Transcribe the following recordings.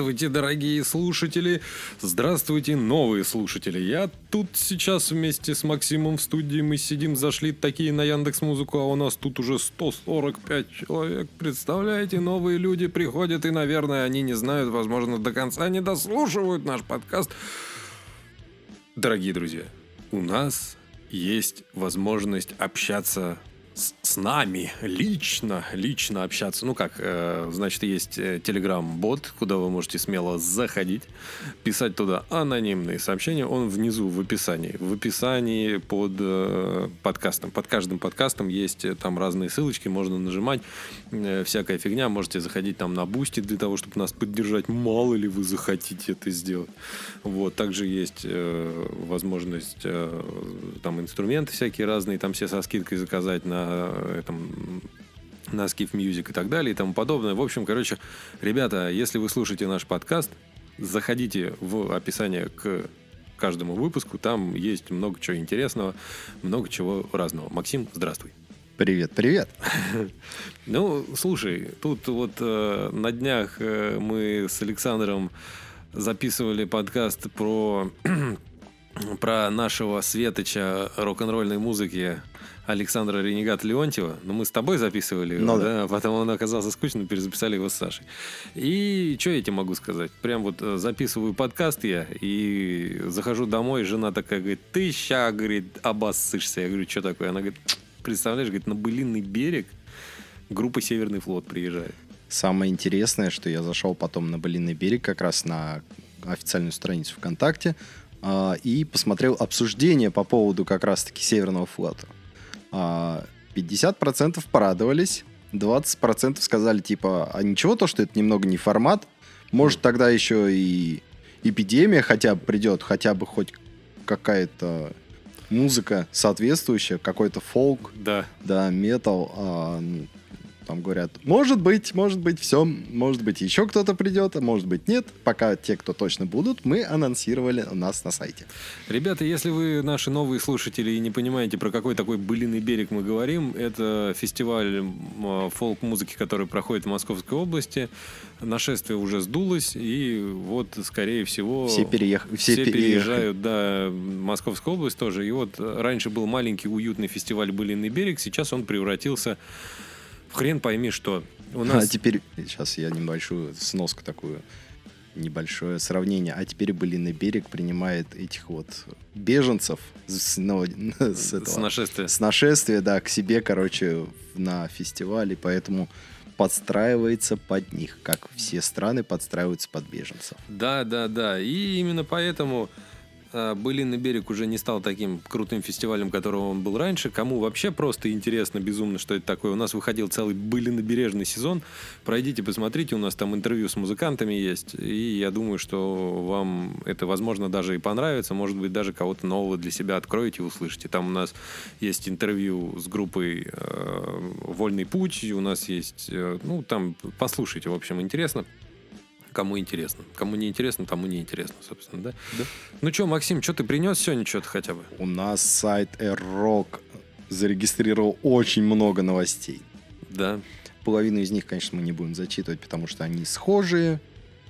Здравствуйте, дорогие слушатели! Здравствуйте, новые слушатели! Я тут сейчас вместе с Максимом в студии. Мы сидим, зашли такие на Яндекс Музыку, а у нас тут уже 145 человек. Представляете, новые люди приходят, и, наверное, они не знают, возможно, до конца не дослушивают наш подкаст. Дорогие друзья, у нас есть возможность общаться с, нами лично, лично общаться. Ну как, э, значит, есть телеграм-бот, куда вы можете смело заходить, писать туда анонимные сообщения. Он внизу в описании. В описании под э, подкастом. Под каждым подкастом есть э, там разные ссылочки, можно нажимать. Э, всякая фигня. Можете заходить там на Boosty для того, чтобы нас поддержать. Мало ли вы захотите это сделать. Вот. Также есть э, возможность э, там инструменты всякие разные, там все со скидкой заказать на этом на Skiff Music и так далее и тому подобное. В общем, короче, ребята, если вы слушаете наш подкаст, заходите в описание к каждому выпуску. Там есть много чего интересного, много чего разного. Максим, здравствуй. Привет, привет. Ну, слушай, тут вот э, на днях э, мы с Александром записывали подкаст про про нашего светоча рок-н-ролльной музыки Александра Ренегат Леонтьева. Но мы с тобой записывали его, ну, да. да, потом он оказался скучным, перезаписали его с Сашей. И что я тебе могу сказать? Прям вот э, записываю подкаст я и захожу домой, жена такая говорит, ты ща, говорит, обоссышься. Я говорю, что такое? Она говорит, представляешь, говорит, на былинный берег группа Северный флот приезжает. Самое интересное, что я зашел потом на Былинный берег, как раз на официальную страницу ВКонтакте, а, и посмотрел обсуждение по поводу как раз-таки Северного флота. 50% а, порадовались, 20% сказали, типа, а ничего то, что это немного не формат, может тогда еще и эпидемия хотя бы придет, хотя бы хоть какая-то музыка соответствующая, какой-то фолк, да, да метал, а, там говорят, может быть, может быть, все, может быть, еще кто-то придет, а может быть, нет. Пока те, кто точно будут, мы анонсировали у нас на сайте. Ребята, если вы наши новые слушатели и не понимаете, про какой такой былиный берег мы говорим, это фестиваль фолк-музыки, который проходит в Московской области. Нашествие уже сдулось, и вот, скорее всего, все, переех... все, все переезжают, да, в Московскую область тоже. И вот раньше был маленький уютный фестиваль «Былиный берег», сейчас он превратился хрен пойми, что у нас... А теперь, сейчас я небольшую сноску такую, небольшое сравнение. А теперь Былиный берег принимает этих вот беженцев с, ну, с, этого, с нашествия. С нашествия, да, к себе, короче, на фестивале, поэтому подстраивается под них, как все страны подстраиваются под беженцев. Да, да, да. И именно поэтому а, Былинный берег уже не стал таким крутым фестивалем, которым он был раньше. Кому вообще просто интересно, безумно, что это такое. У нас выходил целый Былинобережный сезон. Пройдите, посмотрите, у нас там интервью с музыкантами есть. И я думаю, что вам это, возможно, даже и понравится. Может быть, даже кого-то нового для себя откроете и услышите. Там у нас есть интервью с группой э, «Вольный путь». У нас есть, э, ну, там, послушайте, в общем, интересно. Кому интересно. Кому не интересно, тому не интересно, собственно, да? Да. Ну что, Максим, что ты принес сегодня что-то хотя бы? У нас сайт AirRock зарегистрировал очень много новостей. Да. Половину из них, конечно, мы не будем зачитывать, потому что они схожие.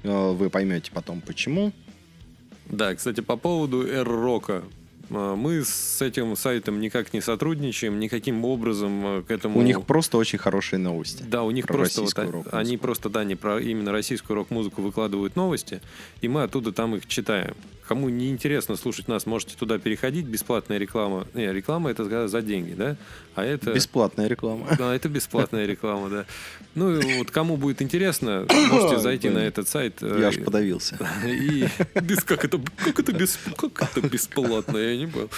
Э, вы поймете потом, почему. Да, кстати, по поводу AirRock. А, Мы с этим сайтом никак не сотрудничаем, никаким образом э, к этому... У них просто очень хорошие новости. Да, у них про просто вот а- они просто да не про именно российскую рок-музыку выкладывают новости, и мы оттуда там их читаем. Кому не интересно слушать нас, можете туда переходить. Бесплатная реклама. Не, реклама это за- за деньги, да? А это Бесплатная реклама. да, это бесплатная реклама, да. Ну и вот кому будет интересно, можете зайти на этот сайт. э, Я аж подавился. и как это, как это, без, как это бесплатно, я не понял.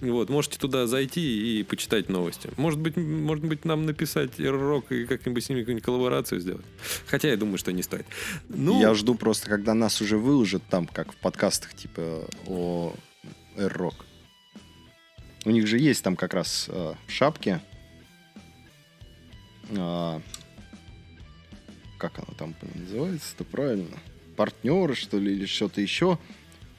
Вот, можете туда зайти и почитать новости. Может быть, может быть, нам написать рок и как-нибудь с ними какую-нибудь коллаборацию сделать. Хотя я думаю, что не стоит. Ну, Я жду просто, когда нас уже выложат там, как в подкастах, типа о R-Rock. У них же есть там как раз э, шапки. А, как оно там называется-то правильно? Партнеры, что ли, или что-то еще.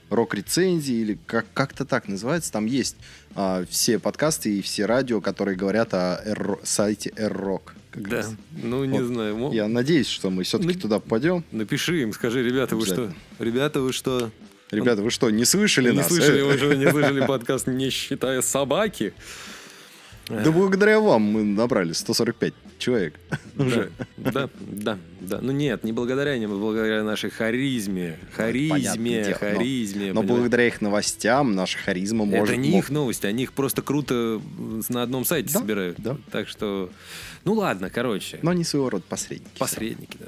Рок-рецензии, или как- как-то так называется. Там есть а, все подкасты и все радио, которые говорят о сайте R-Rock. да, раз. ну не Вот. знаю. мо- Я надеюсь, что мы все-таки Ну, туда попадем. Напиши им, скажи, ребята, вы что? Ребята, вы что? Ребята, вы что, не слышали не нас? слышали, Э, вы что, не слышали подкаст «Не считая собаки»? Да благодаря вам мы набрали 145 человек. Уже. Да, да, да. Ну нет, не благодаря ним, а благодаря нашей харизме. Харизме, харизме. Но благодаря их новостям наша харизма Это может... не мог- их новости, они их просто круто на одном сайте собирают. да. Так что, ну ладно, короче, Но они своего рода посредники. посредники, да.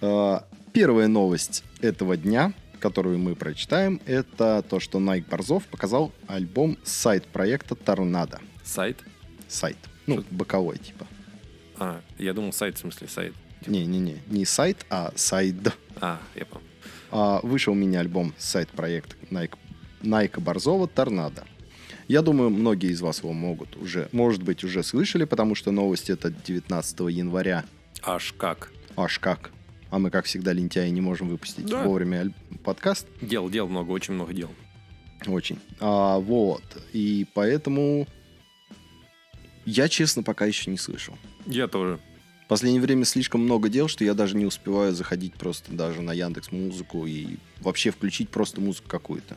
А, Первая новость этого дня, которую мы прочитаем, это то, что Найк Борзов показал альбом сайт проекта Торнадо. Сайт? Сайт. Ну, Что- боковой типа. А, я думал сайт, в смысле сайт. Не-не-не, не сайт, а сайт. А, я понял. А, вышел мини-альбом сайт-проект Найк, Найка Борзова «Торнадо». Я думаю, многие из вас его могут уже, может быть, уже слышали, потому что новость это 19 января. Аж как. Аж как. А мы, как всегда, лентяи, не можем выпустить Да. вовремя подкаст. Дел, дел много, очень много дел. Очень. А, вот. И поэтому я, честно, пока еще не слышал. Я тоже. В последнее время слишком много дел, что я даже не успеваю заходить просто даже на Яндекс Музыку и вообще включить просто музыку какую-то.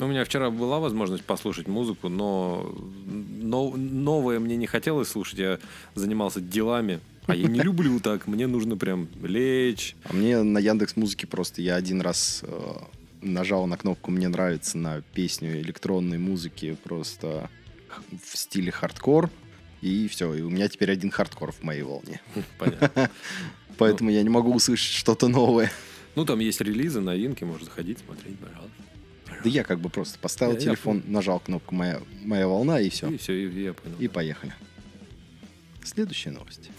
Ну, У меня вчера была возможность послушать музыку, но но- новое мне не хотелось слушать. Я занимался делами. А я не люблю так. Мне нужно прям лечь. А мне на Яндекс Музыке просто я один раз э, нажал на кнопку «Мне нравится» на песню электронной музыки просто в стиле хардкор. И все, и у меня теперь один хардкор в моей волне. Понятно. Поэтому я не могу услышать что-то новое. Ну, там есть релизы, новинки, можно заходить, смотреть, пожалуйста. Да я как бы просто поставил Я- я телефон, нажал кнопку «Моя, моя волна» и все. И все, и я понял. И поехали. Следующая новость.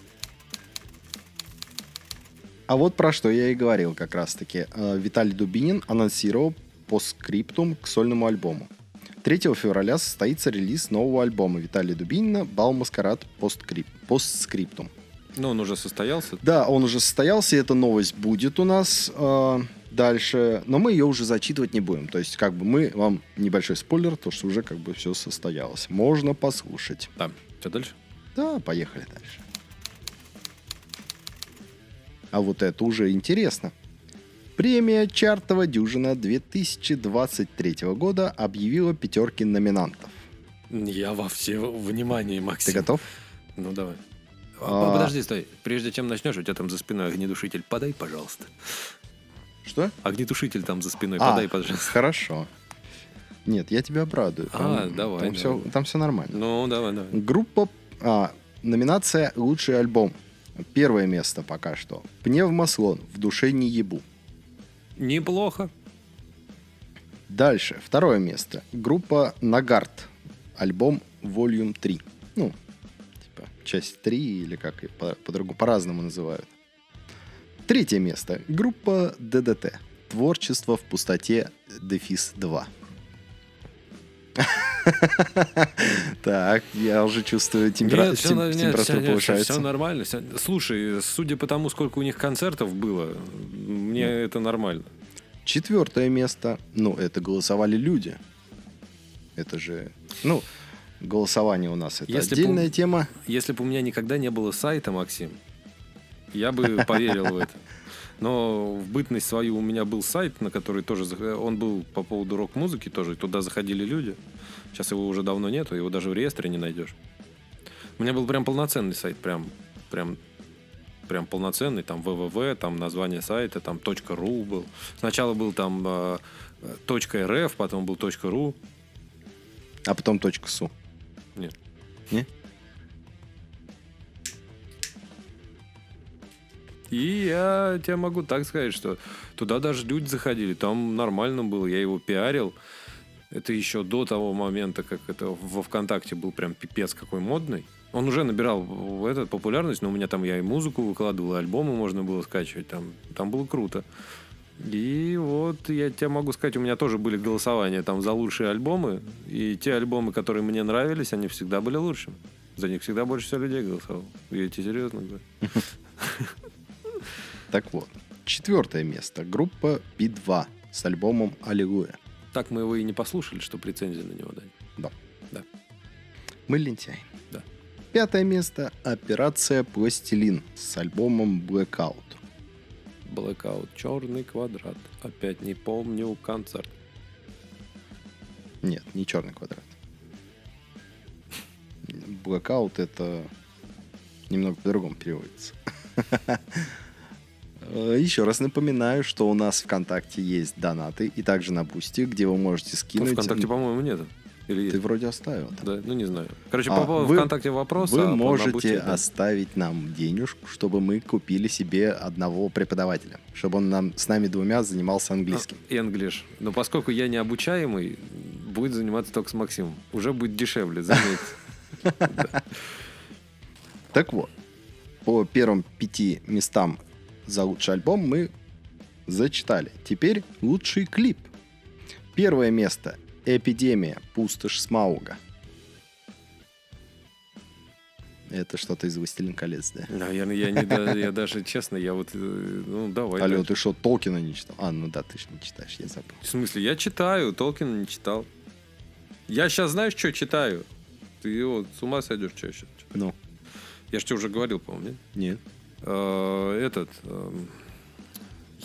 А вот про что я и говорил как раз-таки. Э, Виталий Дубинин анонсировал постскриптум к сольному альбому. 3 февраля состоится релиз нового альбома Виталия Дубинина «Бал Маскарад посткрип- постскриптум». Ну, он уже состоялся. Да, он уже состоялся, и эта новость будет у нас э, дальше, но мы ее уже зачитывать не будем. То есть, как бы мы вам небольшой спойлер, то что уже как бы все состоялось. Можно послушать. Да. Что дальше? Да, поехали дальше. А вот это уже интересно. Премия «Чартова дюжина» 2023 года объявила пятерки номинантов. Я во все внимание, Ты Максим. готов? Ну, давай. А. А, Подожди, стой. Прежде чем начнешь, у тебя там за спиной огнетушитель. Подай, пожалуйста. Что? Огнетушитель там за спиной. А, Подай, пожалуйста. Хорошо. Нет, я тебя обрадую. А, давай, Там, все, давай. там все нормально. Ну, давай, давай. Группа... а, номинация «Лучший альбом». Первое место пока что. «Пневмослон. В душе не ебу». Неплохо. Дальше, второе место. Группа Нагард. Альбом Volume 3. Ну, типа, часть 3 или как по- по-другому, по-разному называют. Третье место. Группа ДДТ. Творчество в пустоте Дефис 2. Так, я уже чувствую, темпера- Нет, всё тем- на- нет, температура всё- нет, всё- повышается. всё нормально. Слушай, судя по тому, сколько у них концертов было, мне это нормально. Четвертое место. Ну, это голосовали люди. Это же... Ну, голосование у нас это Если отдельная пом- тема. Если бы у меня никогда не было сайта, Максим, я бы поверил в это. Но в бытность свою у меня был сайт, на который тоже... Он был по поводу рок-музыки тоже, и туда заходили люди. Сейчас его уже давно нету, его даже в реестре не найдешь. У меня был прям полноценный сайт, прям, прям, прям полноценный, там www, там название сайта, там .ru был. Сначала был там э, э, .rf, потом был .ru. А потом точка су. Нет. И я тебе могу так сказать, что туда даже люди заходили, там нормально было, я его пиарил. Это еще до того момента, как это во ВКонтакте был прям пипец какой модный. Он уже набирал этот популярность, но у меня там я и музыку выкладывал, и альбомы можно было скачивать, там, там было круто. И вот я тебе могу сказать, у меня тоже были голосования там за лучшие альбомы, и те альбомы, которые мне нравились, они всегда были лучшими. За них всегда больше всего людей голосовал. Я тебе серьезно говорю. Так вот. Четвертое место. Группа Би-2 с альбомом «Аллилуйя». Так мы его и не послушали, чтобы рецензию на него дать. Да. Да. Мы лентяи. Да. Пятое место. Операция «Пластилин» с альбомом «Blackout». Blackout, черный квадрат. Опять не помню концерт. Нет, не черный квадрат. Blackout это немного по-другому переводится. Э, Еще раз напоминаю, что у нас в ВКонтакте есть донаты и также на Boosty, где вы можете Ну, скинуть. ВКонтакте, по-моему, нет. Или Ты есть? вроде оставил. Да, ну не знаю. Короче, А, по поводу вы- ВКонтакте вопрос. Вы а можете на Boosty, да. оставить нам денежку, чтобы мы купили себе одного преподавателя, чтобы он нам с нами двумя занимался английским. И English. Но поскольку я не обучаемый, будет заниматься только с Максимом. Уже будет дешевле, заметь. Так вот, по первым пяти местам за лучший альбом мы зачитали. Теперь лучший клип. Первое место «Эпидемия. Пустошь Смауга». Это что-то из «Властелин колец», да? Наверное, я не да- я даже честно, я вот, э, ну давай. Алло, дальше. ты что, Толкина не читал? А, ну да, ты же не читаешь, я забыл. В смысле, я читаю, Толкина не читал. Я сейчас знаешь, что читаю? Ты вот с ума сойдешь, что я сейчас читаю. Ну, Я же тебе уже говорил, по-моему, нет? нет. Э, Этот... эм,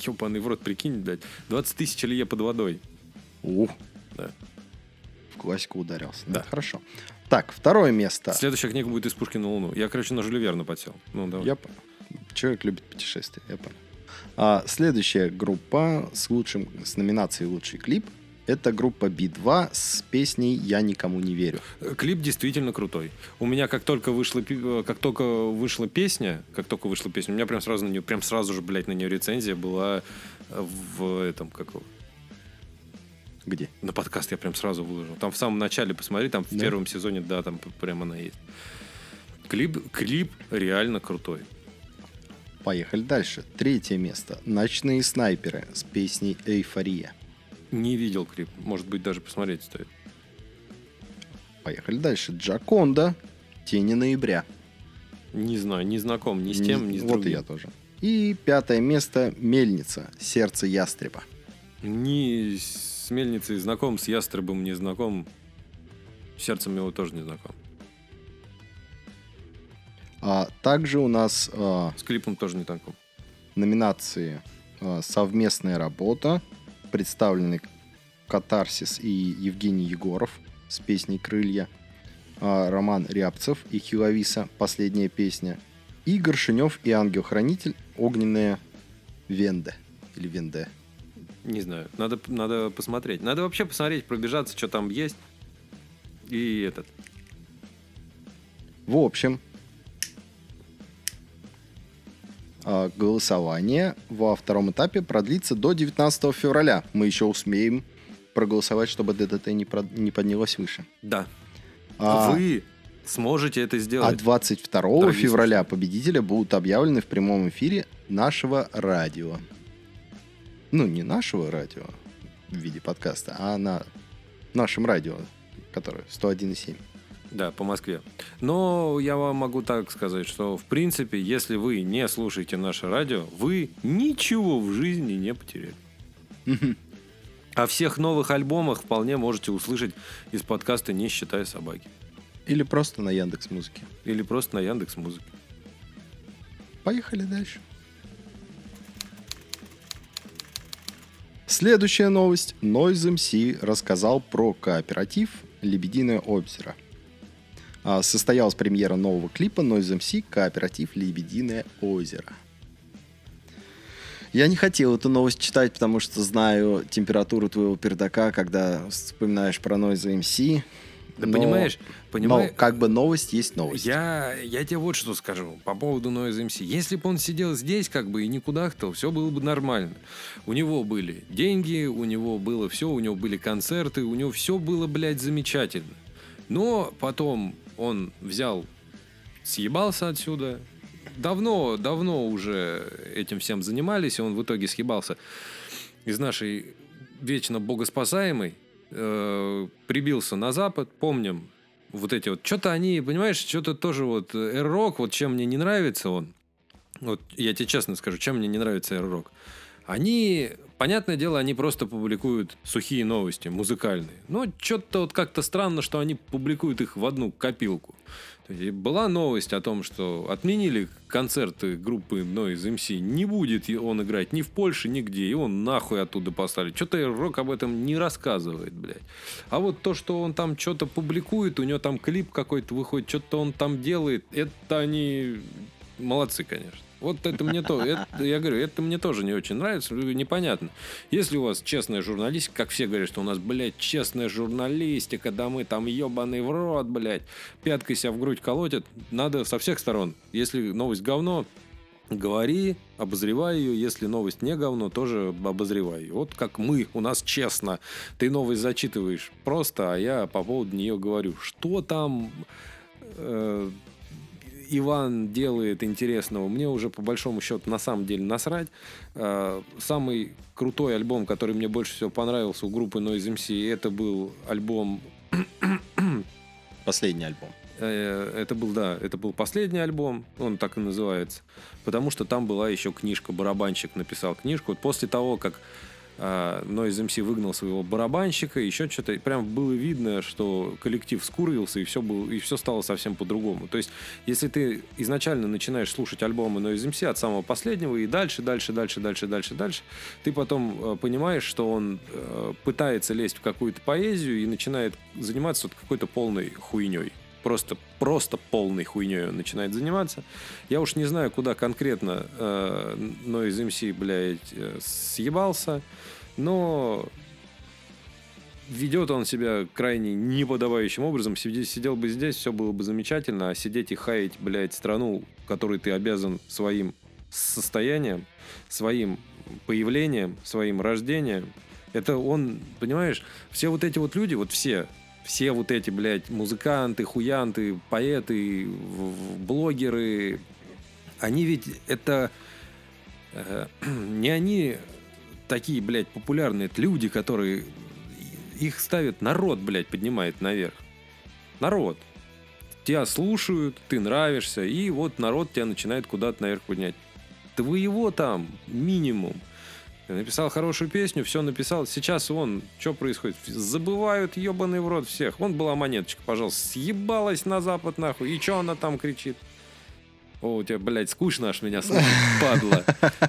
Ёбаный в рот, прикинь, блядь. 20 тысяч Илье под водой. Ух. Да. В классику ударился. Да. Хорошо. Так, второе место. Следующая книга будет из Пушкина на Луну. Я, короче, на Жюля Верна подсел. Ну, давай. Я понял. Человек любит путешествия, я понял. А, следующая группа с лучшим, с номинацией лучший клип. Это группа Би-2 с песней «Я никому не верю». Э, Клип действительно крутой. У меня как только вышла, э, как только вышла песня, как только вышла песня, у меня прям сразу на нее, прям сразу же, блядь, на нее рецензия была э, в этом, как Где? на подкаст я прям сразу выложил. Там в самом начале посмотри, там в Да? первом сезоне, да, там п- прям она есть. Клип, клип реально крутой. Поехали дальше. Третье место. «Ночные снайперы» с песней «Эйфория». Не видел клип, может быть даже посмотреть стоит. Поехали дальше. «Джаконда», «Тени ноября». Не знаю, не знаком ни с тем, ни с Вот другим. я тоже. И пятое место «Мельница», «Сердце ястреба». Ни с мельницей знаком, с ястребом не знаком. Сердцем его тоже не знаком. А также у нас а, С клипом тоже не знаком. номинации а, «Совместная работа», представлены Катарсис и Евгений Егоров с песней «Крылья», а, Роман Рябцев и Хиловиса «Последняя песня», и Горшинев и Ангел-Хранитель «Огненная Венде» или Венде. Не знаю. Надо, надо посмотреть. Надо вообще посмотреть, пробежаться, что там есть. И этот. В общем, голосование во втором этапе продлится до 19 февраля. Мы еще успеем проголосовать, чтобы ДДТ не, прод- не поднялось выше. Да. А- Вы сможете это А сделать. 22 Дорогие февраля победители будут объявлены в прямом эфире нашего радио. Ну, не нашего радио в виде подкаста, а на нашем радио, которое 101,7. Да, по Москве. Но я вам могу так сказать, что в принципе, если вы не слушаете наше радио, вы ничего в жизни не потеряли. О всех новых альбомах вполне можете услышать из подкаста «Не считая собаки». Или просто на Яндекс Музыке. Или просто на Яндекс Музыке. Поехали дальше. Следующая новость. Noise MC рассказал про кооператив «Лебединое озеро». А, Состоялась премьера нового клипа Noise MC «Кооператив Лебединое озеро». Я не хотел эту новость читать, потому что знаю температуру твоего пердака, когда вспоминаешь про Noise MC. Да Но- понимаешь, понимаешь, Но как бы новость есть новость. Я, я тебе вот что скажу по поводу Noise MC. Если бы он сидел здесь как бы и не кудахтал, все было бы нормально. У него были деньги, у него было все, у него были концерты, у него все было, блядь, замечательно. Но потом он взял, съебался отсюда. Давно, давно уже этим всем занимались, и он в итоге съебался из нашей вечно богоспасаемой, э, прибился на Запад, помним, вот эти вот, что-то они, понимаешь, что-то тоже вот R-Rock, вот чем мне не нравится он, вот я тебе честно скажу, чем мне не нравится R-Rock, они, понятное дело, они просто публикуют сухие новости, музыкальные. Но что-то вот как-то странно, что они публикуют их в одну копилку. Есть была новость о том, что отменили концерты группы Noise MC. Не будет он играть ни в Польше, нигде. И он нахуй оттуда послали. Что-то Рок об этом не рассказывает, блядь. А вот то, что он там что-то публикует, у него там клип какой-то выходит, что-то он там делает, это они молодцы, конечно. Вот это мне то, это, я говорю, это мне тоже не очень нравится, непонятно. Если у вас честная журналистика, как все говорят, что у нас, блядь, честная журналистика, да мы там ебаный в рот, блядь, пяткой себя в грудь колотят, надо со всех сторон. Если новость говно, говори, обозревай ее. Если новость не говно, тоже обозревай. ее. Вот как мы, у нас честно. Ты новость зачитываешь просто, а я по поводу нее говорю. Что там э, Иван делает интересного, мне уже по большому счету на самом деле насрать. Э, Самый крутой альбом, который мне больше всего понравился у группы Noise MC, это был альбом Последний альбом. Э, Это был, да, это был последний альбом, он так и называется, потому что там была еще книжка, барабанщик написал книжку. Вот после того, как э, Noise MC выгнал своего барабанщика, еще что-то, прям было видно, что коллектив скурился, и все, было, и все стало совсем по-другому. То есть, если ты изначально начинаешь слушать альбомы Noise MC от самого последнего, и дальше, дальше, дальше, дальше, дальше, дальше, ты потом э, понимаешь, что он э, пытается лезть в какую-то поэзию и начинает заниматься вот какой-то полной хуйней просто, просто полной хуйней он начинает заниматься. Я уж не знаю, куда конкретно э, Noise MC, блядь, э, съебался, но ведет он себя крайне неподобающим образом. Сидел бы здесь, все было бы замечательно, а сидеть и хаять, блядь, страну, которой ты обязан своим состоянием, своим появлением, своим рождением, это он, понимаешь, все вот эти вот люди, вот все, все вот эти, блядь, музыканты, хуянты, поэты, блогеры, они ведь это... э, не они такие, блядь, популярные, это люди, которые... Их ставит народ, блядь, поднимает наверх. Народ. Тебя слушают, ты нравишься, и вот народ тебя начинает куда-то наверх поднять. Твоего там минимум. Написал хорошую песню, все написал. Сейчас вон, что происходит? Забывают ебаный в рот всех. Вон была монеточка, пожалуйста, съебалась на запад нахуй. И что она там кричит? О, у тебя, блядь, скучно аж меня слушать, падла.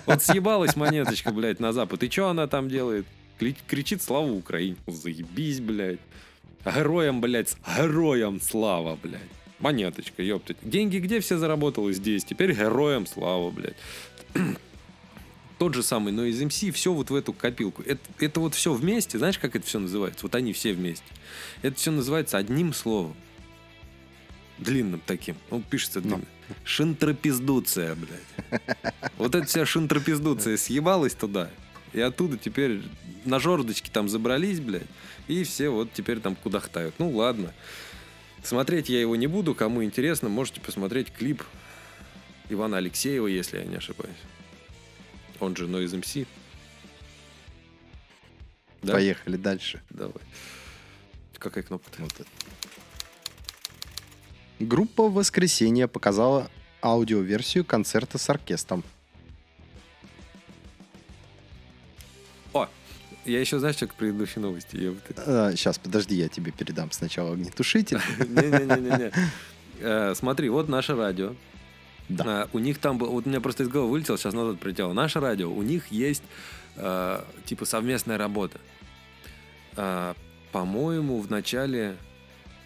Вот съебалась монеточка, блядь, на запад. И что она там делает? Кричит славу Украине. Заебись, блядь. Героям, блядь, с героям слава, блядь. Монеточка, ёптать. Деньги где все заработал? Здесь. Теперь героям слава, блядь. Тот же самый, но из МС все вот в эту копилку. Это, это вот все вместе, знаешь, как это все называется? Вот они все вместе. Это все называется одним словом. Длинным таким. Он пишется длинно. Шинтропиздуция, блядь. Вот эта вся шинтропиздуция съебалась туда. И оттуда теперь на жердочке там забрались, блядь. И все вот теперь там кудахтают. Ну ладно. Смотреть я его не буду. Кому интересно, можете посмотреть клип Ивана Алексеева, если я не ошибаюсь. Он же Noise MC. Да? Поехали дальше. Давай. Какая кнопка? Вот это. Группа в воскресенье показала аудиоверсию концерта с оркестром. О, я еще знаешь, что к предыдущей новости? Я вот это- сейчас, подожди, я тебе передам сначала огнетушитель. Не-не-не-не. Э, Смотри, вот наше радио. Да. А, у них там был, вот у меня просто из головы вылетел, сейчас назад прилетело. Наше радио, у них есть э, типа совместная работа. А, по-моему, в начале,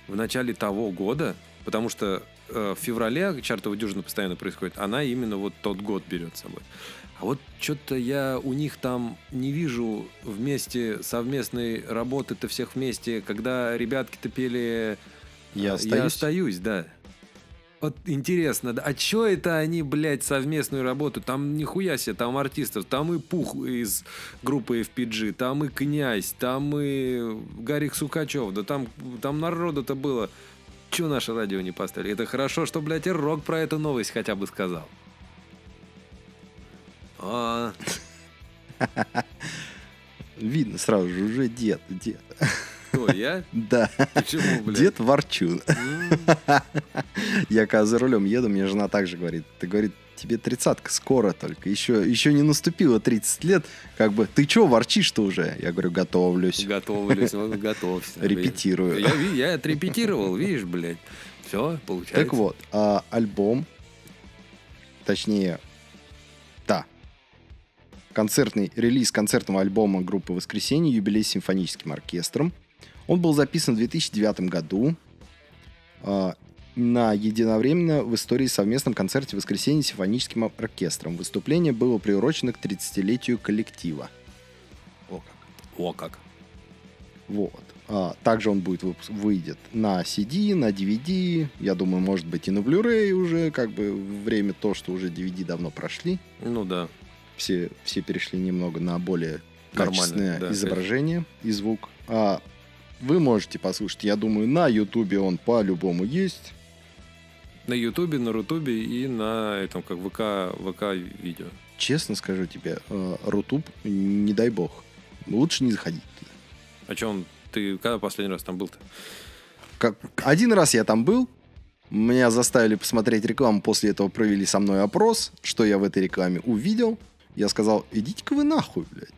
в начале того года, потому что э, в феврале чартовая дюжина постоянно происходит, она именно вот тот год берет с собой. А вот что-то я у них там не вижу вместе совместной работы-то всех вместе, когда ребятки-то пели Я «Я остаюсь. остаюсь», да. Вот интересно, да, а чё это они, блядь, совместную работу? Там нихуя себе, там артистов, там и Пух из группы FPG, там и Князь, там и Гарик Сукачев, да там, там народу-то было. Чё наше радио не поставили? Это хорошо, что, блядь, и Рок про эту новость хотя бы сказал. А, Видно сразу же, уже дед, дед. Кто, я? Да, Почему, блядь? дед Ворчун. Я когда за рулем еду, мне жена также говорит, ты, говорит, тебе тридцатка скоро только, еще, еще не наступило 30 лет, как бы, ты чё ворчишь-то уже? Я говорю, готовлюсь, Готовлюсь, вот готовься. репетирую. Я, я отрепетировал, видишь, блядь. Все, получается. Так вот, а, альбом, точнее, да, концертный релиз концертного альбома группы «Воскресенье. Юбилей с симфоническим оркестром». Он был записан в 2009 году а, на единовременно в истории совместном концерте «Воскресенье» с симфоническим оркестром. Выступление было приурочено к 30-летию коллектива. О как. О, как. Вот. А, также он будет выпуск- выйдет на CD, на DVD, я думаю, может быть и на Blu-ray уже, как бы время то, что уже DVD давно прошли. Ну да. Все, все перешли немного на более Нормально, качественное да, изображение и звук. А вы можете послушать, я думаю, на YouTube он по-любому есть. На Ютубе, на Рутубе и на этом, как ВК, ВК видео. Честно скажу тебе, э, Рутуб, не дай бог, лучше не заходить туда. О чем ты когда последний раз там был-то? Как... Один раз я там был, меня заставили посмотреть рекламу, после этого провели со мной опрос, что я в этой рекламе увидел. Я сказал, идите-ка вы нахуй, блядь.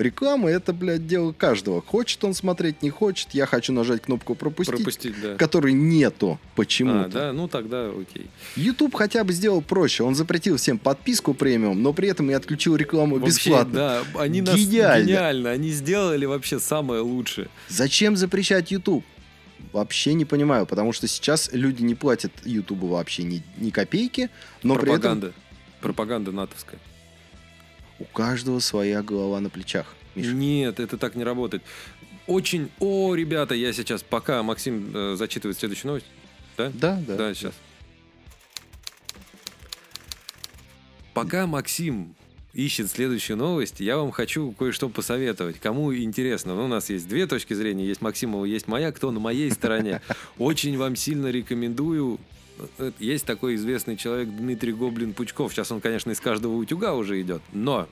Реклама это, блядь, дело каждого. Хочет он смотреть, не хочет. Я хочу нажать кнопку пропустить, Пропустить, да. которой нету почему-то. А, да, ну тогда окей. YouTube хотя бы сделал проще. Он запретил всем подписку премиум, но при этом и отключил рекламу Вообще, бесплатно. да, они нас Гениально. гениально, они сделали вообще самое лучшее. Зачем запрещать YouTube? Вообще не понимаю, потому что сейчас люди не платят YouTube вообще ни, ни копейки, но при этом Пропаганда. Пропаганда натовская. У каждого своя голова на плечах. Миша. Нет, это так не работает. Очень... О, ребята, я сейчас, пока Максим э, зачитывает следующую новость. Да? Да, да. Да, сейчас. Пока Максим ищет следующую новость, я вам хочу кое-что посоветовать. Кому интересно, ну, у нас есть две точки зрения, есть Максимова, есть моя, кто на моей стороне. Очень вам сильно рекомендую. Э, Есть такой известный человек Дмитрий Гоблин Пучков. Сейчас он, конечно, из каждого утюга уже идет, но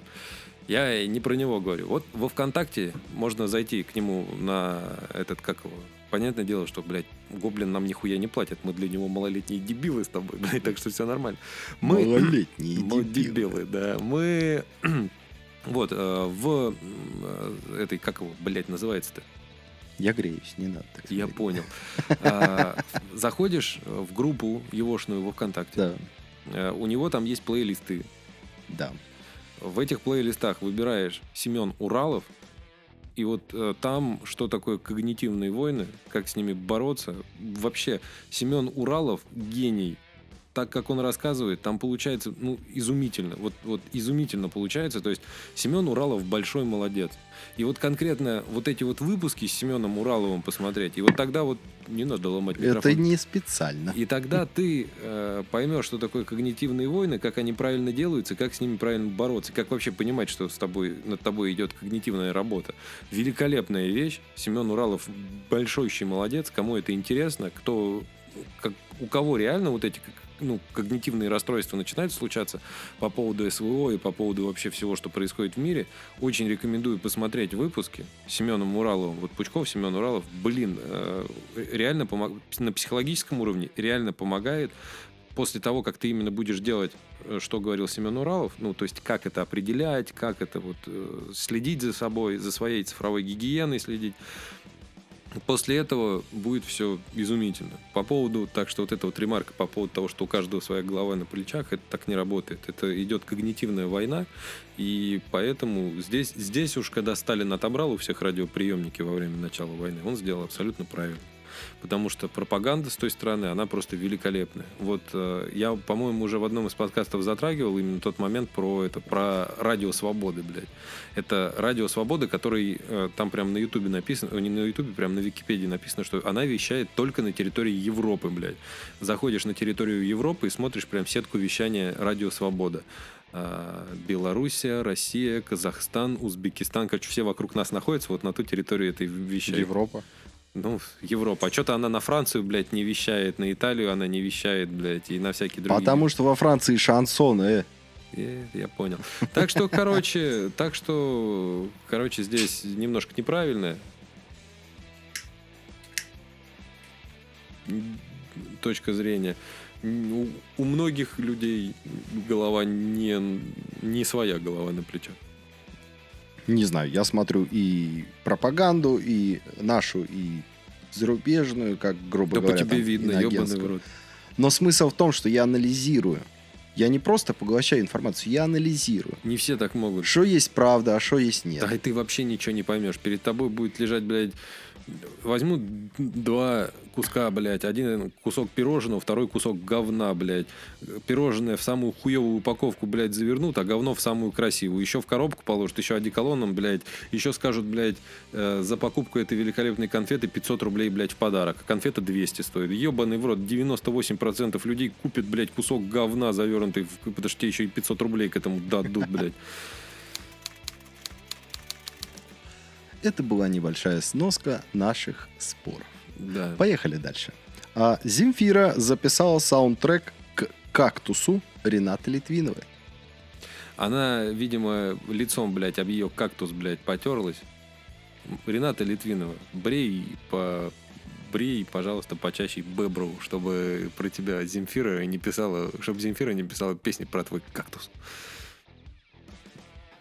я не про него говорю. Вот во ВКонтакте можно зайти к нему на этот, как его, Понятное дело, что, блядь, Гоблин нам нихуя не платит. Мы для него малолетние дебилы с тобой, блядь, так что все нормально. Мы... Малолетние дебилы. дебилы, да. Мы... Вот, э, в э, этой, как его, блядь, называется-то? Я греюсь, не надо так Я понял. А, Заходишь в группу егошную во ВКонтакте. Да, Э, У него там есть плейлисты. да. В этих плейлистах выбираешь Семен Уралов, и вот э, там, что такое когнитивные войны, как с ними бороться. Вообще, Семен Уралов гений. Так как он рассказывает, там получается, ну, изумительно. Вот, вот изумительно получается. То есть Семен Уралов большой молодец. И вот конкретно вот эти вот выпуски с Семеном Ураловым посмотреть, и вот тогда вот не надо ломать микрофон. Это не специально. И тогда ты э, поймешь, что такое когнитивные войны, как они правильно делаются, как с ними правильно бороться, как вообще понимать, что с тобой, над тобой идет когнитивная работа. Великолепная вещь. Семен Уралов большойший молодец. Кому это интересно, кто, как, у кого реально вот эти ну, когнитивные расстройства начинают случаться по поводу СВО и по поводу вообще всего, что происходит в мире, очень рекомендую посмотреть выпуски с Ураловым. Вот Пучков, Семен Уралов, блин, э, реально помог... на психологическом уровне реально помогает после того, как ты именно будешь делать, э, что говорил Семен Уралов, ну, то есть как это определять, как это вот э, следить за собой, за своей цифровой гигиеной следить. После этого будет все изумительно. По поводу, так что вот эта вот ремарка по поводу того, что у каждого своя голова на плечах, это так не работает. Это идет когнитивная война, и поэтому здесь, здесь уж, когда Сталин отобрал у всех радиоприемники во время начала войны, он сделал абсолютно правильно потому что пропаганда с той стороны, она просто великолепная. Вот э, я, по-моему, уже в одном из подкастов затрагивал именно тот момент про это, про радио свободы, блядь. Это радио свободы, который э, там прямо на Ютубе написано, не на Ютубе, прямо на Википедии написано, что она вещает только на территории Европы, блядь. Заходишь на территорию Европы и смотришь прям сетку вещания радио свобода. Э, Белоруссия, Россия, Казахстан, Узбекистан, короче, все вокруг нас находятся вот на ту территорию этой вещи. Европа. Ну, Европа. А что-то она на Францию, блядь, не вещает, на Италию она не вещает, блядь, и на всякие другие. Потому что во Франции шансон, э. Я, я понял. Так что, короче, так что, короче, здесь немножко неправильно. Точка зрения. У, у многих людей голова не, не своя голова на плечах. Не знаю, я смотрю и пропаганду, и нашу, и зарубежную, как грубо да говоря. по тебе видно, ебаный в рот. Но смысл в том, что я анализирую. Я не просто поглощаю информацию, я анализирую. Не все так могут. Что есть правда, а что есть нет. Да и ты вообще ничего не поймешь. Перед тобой будет лежать, блядь, возьму два куска, блядь. Один кусок пирожного, второй кусок говна, блядь. Пирожное в самую хуевую упаковку, блядь, завернут, а говно в самую красивую. Еще в коробку положат, еще одеколоном, блядь. Еще скажут, блядь, э, за покупку этой великолепной конфеты 500 рублей, блядь, в подарок. Конфета 200 стоит. Ебаный в рот, 98% людей купят, блядь, кусок говна завернутый, в, потому что тебе еще и 500 рублей к этому дадут, блядь. Это была небольшая сноска наших споров. Да. Поехали дальше. А, Земфира записала саундтрек к «Кактусу» Ренаты Литвиновой. Она, видимо, лицом, блядь, об ее кактус, блядь, потерлась. Рената Литвинова, брей по брей, пожалуйста, почаще бебру, чтобы про тебя Земфира не писала, чтобы Земфира не писала песни про твой кактус.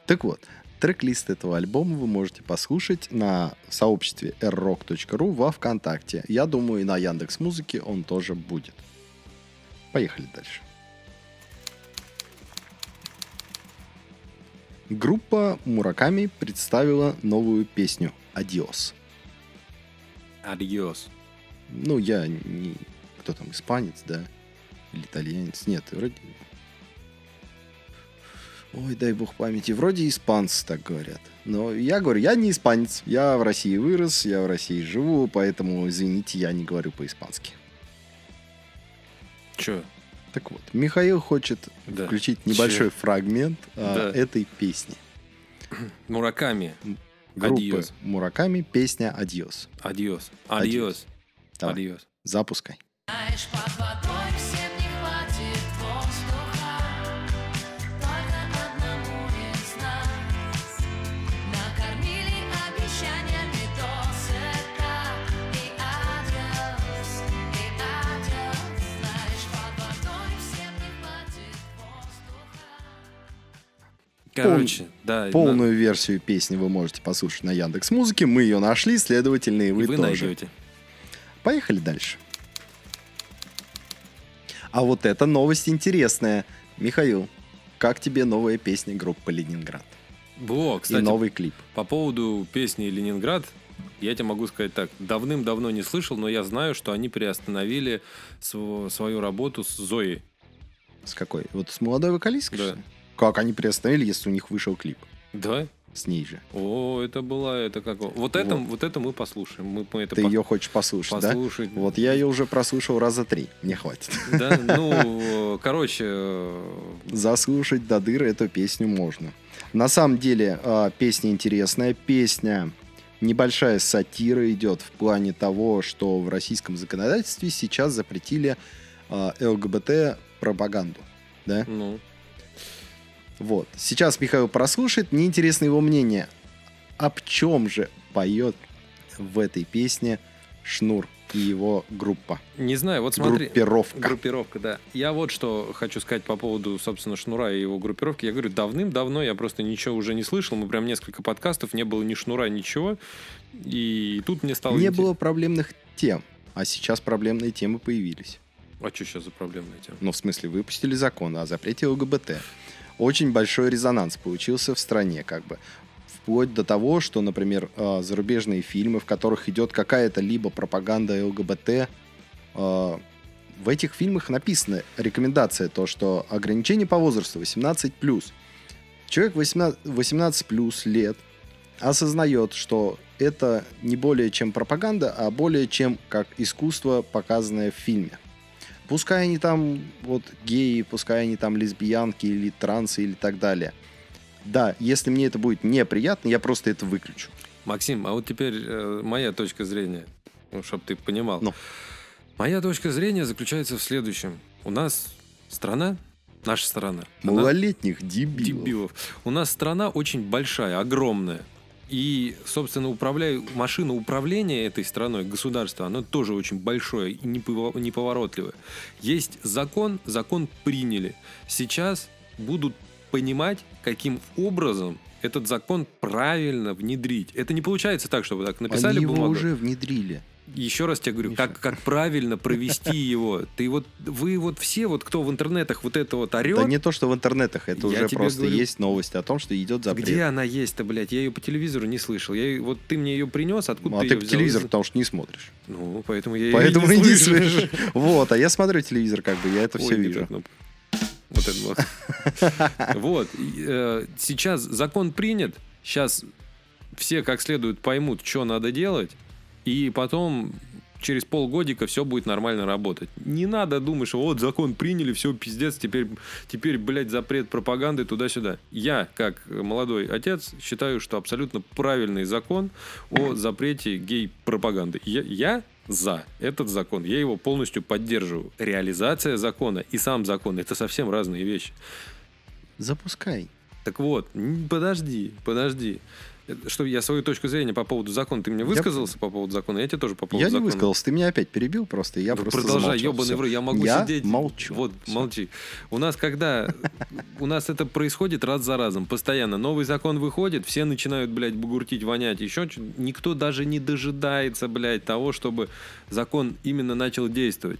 Так вот, Трек-лист этого альбома вы можете послушать на сообществе rrock.ru во Вконтакте. Я думаю, и на Яндекс Музыке он тоже будет. Поехали дальше. Группа Мураками представила новую песню «Адиос». Адиос. Ну, я не... Кто там, испанец, да? Или итальянец? Нет, вроде Ой, дай бог памяти. Вроде испанцы так говорят. Но я говорю, я не испанец. Я в России вырос, я в России живу, поэтому, извините, я не говорю по-испански. Че? Так вот, Михаил хочет Да. включить небольшой Чё? фрагмент а, Да. этой песни. Мураками. Группы Адиос. Мураками песня «Адьос». Адиос. Адиос. Давай, Адиос. запускай. Знаешь, под водой Короче, да. Полную версию песни вы можете послушать на Яндекс Музыке. Мы ее нашли, следовательно, и на- вы, вы тоже. найдете. Поехали дальше. А вот эта новость интересная. Михаил, как тебе новая песня группы Ленинград? Во, И кстати, новый клип. по поводу песни «Ленинград», я тебе могу сказать так. Давным-давно не слышал, но я знаю, что они приостановили св- свою работу с Зоей. С какой? Вот с молодой вокалисткой? Да. что? Как они приостановили, если у них вышел клип? Да? С ней же. О, это была, это как... Вот это, вот это мы послушаем. Мы, мы это Ты по- ее хочешь послушать, да? послушать. Вот я ее уже прослушал раза три. Мне хватит. Да, ну, короче, э, Заслушать до дыры эту песню можно. На самом деле, а, песня интересная. Песня небольшая сатира идет в плане того, что в российском законодательстве сейчас запретили а, ЛГБТ-пропаганду. Да? ну, Вот. Сейчас Михаил прослушает. Мне интересно его мнение. Об чем же поет в этой песне Шнур и его группа. Не знаю, вот смотри. Группировка. Группировка, да. Я вот что хочу сказать по поводу, собственно, Шнура и его группировки. Я говорю, давным-давно я просто ничего уже не слышал. Мы прям несколько подкастов, не было ни Шнура, ничего. И тут мне стало... Не было проблемных тем, а сейчас проблемные темы появились. А что сейчас за проблемная тема? Ну, в смысле, выпустили закон о запрете ЛГБТ. Очень большой резонанс получился в стране, как бы. Вплоть до того, что, например, э, зарубежные фильмы, в которых идет какая-то либо пропаганда ЛГБТ, э, в этих фильмах написана рекомендация, то, что ограничение по возрасту 18+. Человек 18, 18 лет осознает, что это не более чем пропаганда, а более чем как искусство, показанное в фильме. Пускай они там вот геи, пускай они там лесбиянки или трансы или так далее. Да, если мне это будет неприятно, я просто это выключу. Максим, а вот теперь э, моя точка зрения, ну, чтобы ты понимал. Ну. Моя точка зрения заключается в следующем. У нас страна, наша страна, она- Малолетних дебилов. дебилов. У нас страна очень большая, огромная. И, собственно, управляю, машина управления этой страной, государство, оно тоже очень большое и неповоротливое. Есть закон, закон приняли. Сейчас будут понимать, каким образом этот закон правильно внедрить. Это не получается так, чтобы так написали Они его бумагу. уже внедрили. Еще раз тебе говорю, как, как правильно провести его. Ты вот, вы вот все, вот кто в интернетах вот это вот орет, Да не то, что в интернетах, это уже просто говорю- есть новости о том, что идет запрет. Где она есть-то, блядь? Я ее по телевизору не слышал. Я ее- вот ты мне ее принес, откуда Ну, а ты ты ее по взял? телевизору, потому что не смотришь. Ну, поэтому я Поэтому и не слышишь. Вот, а я смотрю телевизор, как бы, я это все вижу. Вот это вот. Вот. э, Сейчас закон принят. Сейчас все как следует поймут, что надо делать. И потом через полгодика все будет нормально работать. Не надо думать, что вот закон приняли, все, пиздец, теперь, теперь, блядь, запрет пропаганды туда-сюда. Я, как молодой отец, считаю, что абсолютно правильный закон о запрете гей-пропаганды. Я, я за этот закон. Я его полностью поддерживаю. Реализация закона и сам закон – это совсем разные вещи. Запускай. Так вот, подожди, подожди. Это Что я свою точку зрения по поводу закона, ты мне высказался по поводу закона, я тебе тоже по поводу Я не закона. высказался, ты меня опять перебил просто, я Ну, просто продолжай, ебаный Всё. в рот, я могу Я сидеть. молчу. Вот, Всё. молчи. У нас когда... У нас это происходит раз за разом, постоянно. Новый закон выходит, все начинают, блядь, бугуртить, вонять, еще Никто даже не дожидается, блядь, того, чтобы закон именно начал действовать.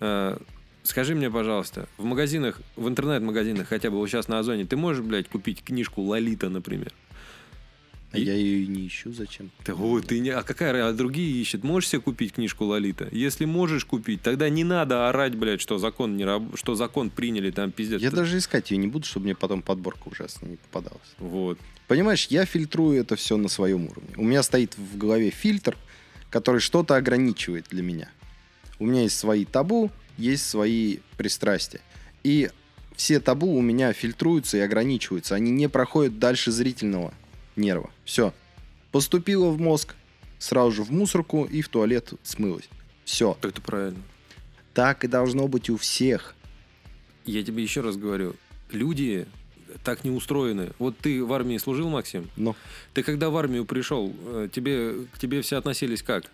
Э, Скажи мне, пожалуйста, в магазинах, в интернет-магазинах хотя бы вот сейчас на Озоне, ты можешь, блядь, купить книжку Лолита, например? А я ее и не ищу, зачем? Да вот, ты не... А какая а другие ищут? Можешь себе купить книжку Лолита? Если можешь купить, тогда не надо орать, блядь, что закон не раб- что закон приняли, там пиздец. Я Ты- даже искать ее не буду, чтобы мне потом подборка ужасно не попадалась. Вот. Понимаешь, я фильтрую это все на своем уровне. У меня стоит в голове фильтр, который что-то ограничивает для меня. У меня есть свои табу, есть свои пристрастия. И все табу у меня фильтруются и ограничиваются. Они не проходят дальше зрительного нерва. Все. Поступило в мозг, сразу же в мусорку и в туалет смылось. Все. Так это правильно. Так и должно быть у всех. Я тебе еще раз говорю, люди так не устроены. Вот ты в армии служил, Максим? Но Ты когда в армию пришел, э, тебе, к тебе все относились как?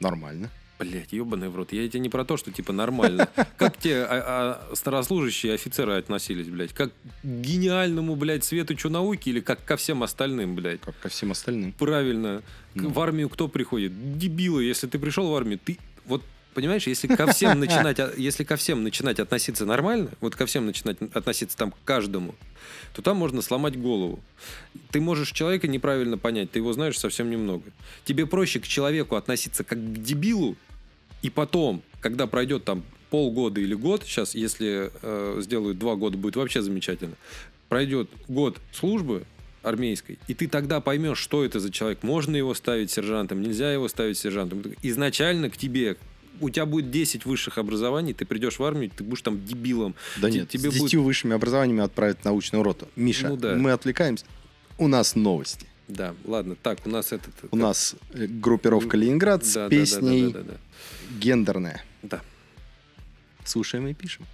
нормально. Блять, ебаный в рот. Я тебе не про то, что типа нормально. Как те а, а, старослужащие офицеры относились, блядь? Как к гениальному, блядь, светочу науки или как ко всем остальным, блядь? Как ко всем остальным. Правильно. Ну. В армию кто приходит? Дебилы. Если ты пришел в армию, ты вот понимаешь, если ко всем начинать, а- если ко всем начинать относиться нормально, вот ко всем начинать относиться там к каждому, то там можно сломать голову. Ты можешь человека неправильно понять, ты его знаешь совсем немного. Тебе проще к человеку относиться как к дебилу, и потом, когда пройдет там полгода или год, сейчас, если э, сделают два года, будет вообще замечательно. Пройдет год службы армейской, и ты тогда поймешь, что это за человек. Можно его ставить сержантом, нельзя его ставить сержантом. Изначально к тебе у тебя будет 10 высших образований, ты придешь в армию, ты будешь там дебилом. Да Те- нет, тебе с будет- 10 высшими образованиями отправят в научную роту. Миша, Ну да. мы отвлекаемся. У нас новости. Да, ладно, так, у нас этот... У нас э, группировка Ленинград с Да, да, да, песней да, да, да, гендерная. да. Да. Слушаем и пишем.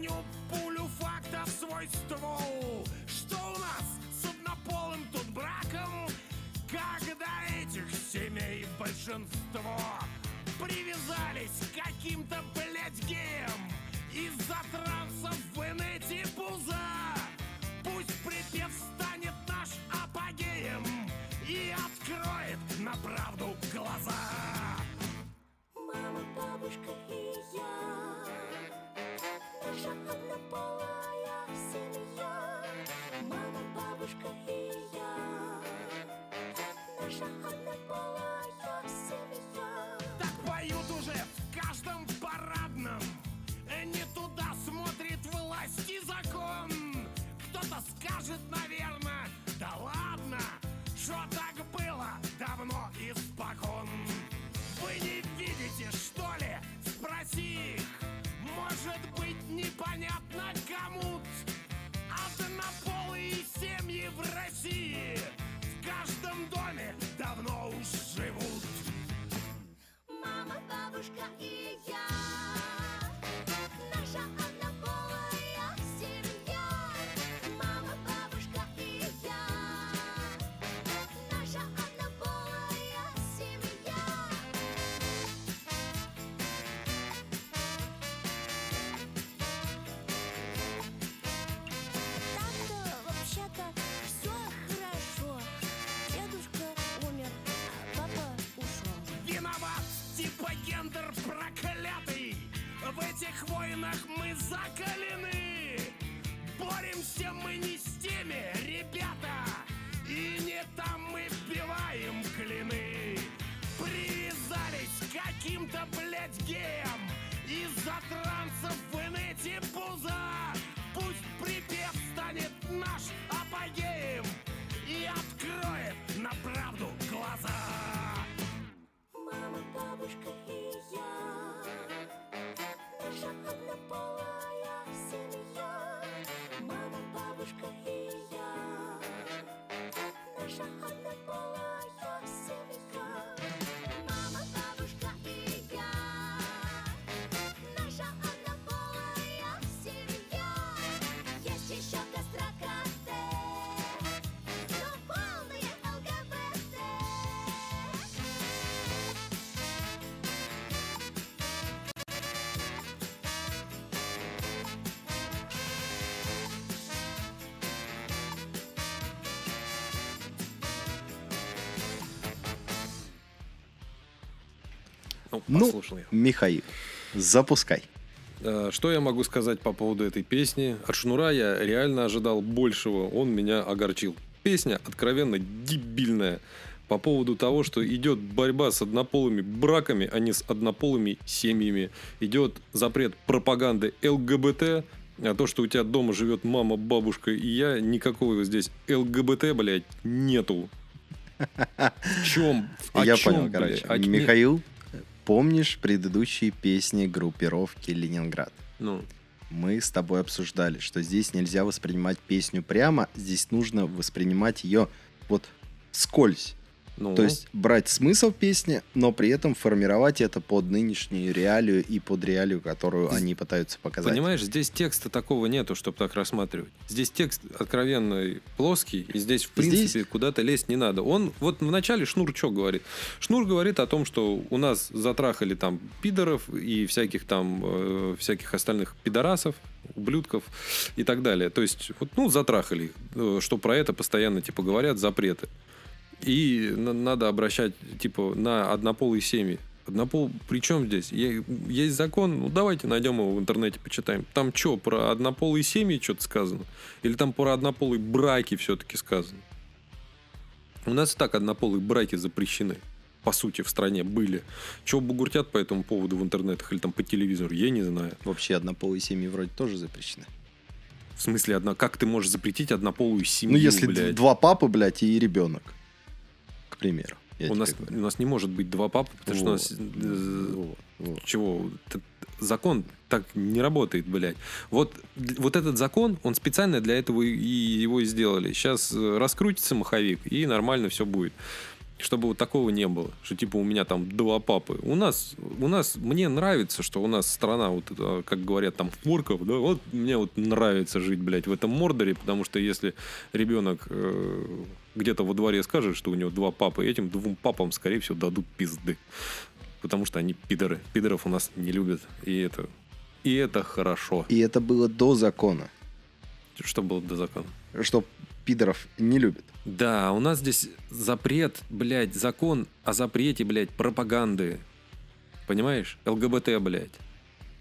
Загоню пулю факта в свой ствол Что у нас с однополым тут браком? Когда этих семей большинство Привязались к каким-то, блядь, геям Из-за трансов в инете пуза Пусть припев станет наш апогеем И откроет на правду глаза Мама, бабушка и однополая семья. Мама, бабушка и я. Наша однополая семья. Так поют уже в каждом парадном. Не туда смотрит власть и закон. Кто-то скажет, наверное, да ладно Что так было бабушка и я войнах мы закалены! Боремся мы не с теми, ребята! И не там мы вбиваем клины! Привязались к каким-то, блядь, Ну, Ну, послушал я. Михаил, запускай. Э, Что я могу сказать по поводу этой песни? От Шнура я реально ожидал большего, он меня огорчил. Песня откровенно дебильная по поводу того, что идет борьба с однополыми браками, а не с однополыми семьями. Идет запрет пропаганды ЛГБТ, а то, что у тебя дома живет мама, бабушка и я, никакого здесь ЛГБТ, блядь, нету. В чем? О Я чем, понял, блядь? короче. О- Михаил, помнишь предыдущие песни группировки Ленинград? Ну, Мы с тобой обсуждали, что здесь нельзя воспринимать песню прямо, здесь нужно воспринимать ее вот скользь. Ну. То есть брать смысл песни, но при этом формировать это под нынешнюю реалию и под реалию, которую они пытаются показать. Понимаешь, здесь текста такого нету, чтобы так рассматривать. Здесь текст откровенно плоский, и здесь, в Здесь- принципе, куда-то лезть не надо. Он вот вначале Шнур что говорит? Шнур говорит о том, что у нас затрахали там пидоров и всяких там, э, всяких остальных пидорасов, ублюдков и так далее. То есть, вот, ну, затрахали их, э, что про это постоянно, типа, говорят, запреты. И на- надо обращать, типа, на однополые семьи. Однопол... Причем здесь? Е- Есть закон, ну давайте найдем его в интернете, почитаем. Там что, про однополые семьи что-то сказано? Или там про однополые браки все-таки сказано? У нас и так однополые браки запрещены. По сути, в стране были. Чего бугуртят по этому поводу в интернетах или там по телевизору, я не знаю. Вообще однополые семьи вроде тоже запрещены. В смысле, одна... как ты можешь запретить однополую семью, ну, если блядь? два папы, блядь, и ребенок. Примеру. Я У нас, говорю. у нас не может быть два папы, потому что у нас... Вот, э, вот, вот. Чего? Закон так не работает, блядь. Вот, вот этот закон, он специально для этого и его и сделали. Сейчас раскрутится маховик, и нормально все будет. чтобы вот такого не было, что типа у меня там два папы. У нас, у нас, мне нравится, что у нас страна, вот, как говорят там, форков, да, вот мне вот нравится жить, блядь, в этом Мордоре, потому что если ребенок э, где-то во дворе скажет, что у него два папы, этим двум папам, скорее всего, дадут пизды. Потому что они пидоры. Пидоров у нас не любят. И это, и это хорошо. И это было до закона, Что было до закона? что пидоров не любят. Да, у нас здесь запрет, блядь, закон о запрете, блядь, пропаганды. Понимаешь? ЛГБТ, блядь.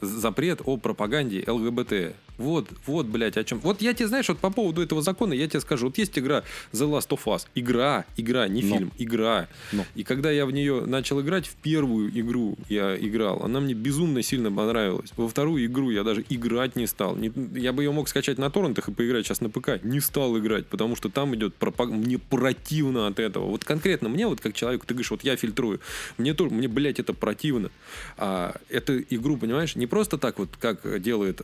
Запрет о пропаганде ЛГБТ. Вот, вот, блядь, о чем. Вот я тебе, знаешь, вот по поводу этого закона я тебе скажу. Вот есть игра The Last of Us. Игра, игра, не Но. фильм, игра. Но. И когда я в нее начал играть, в первую игру я играл, она мне безумно сильно понравилась. Во вторую игру я даже играть не стал. Не- я бы ее мог скачать на торрентах и поиграть сейчас на ПК. Не стал играть, потому что там идет пропаганда. Мне противно от этого. Вот конкретно мне, вот как человеку, ты говоришь, вот я фильтрую. Мне тоже, мне, блядь, это противно. А эту игру, понимаешь, не просто так вот, как делает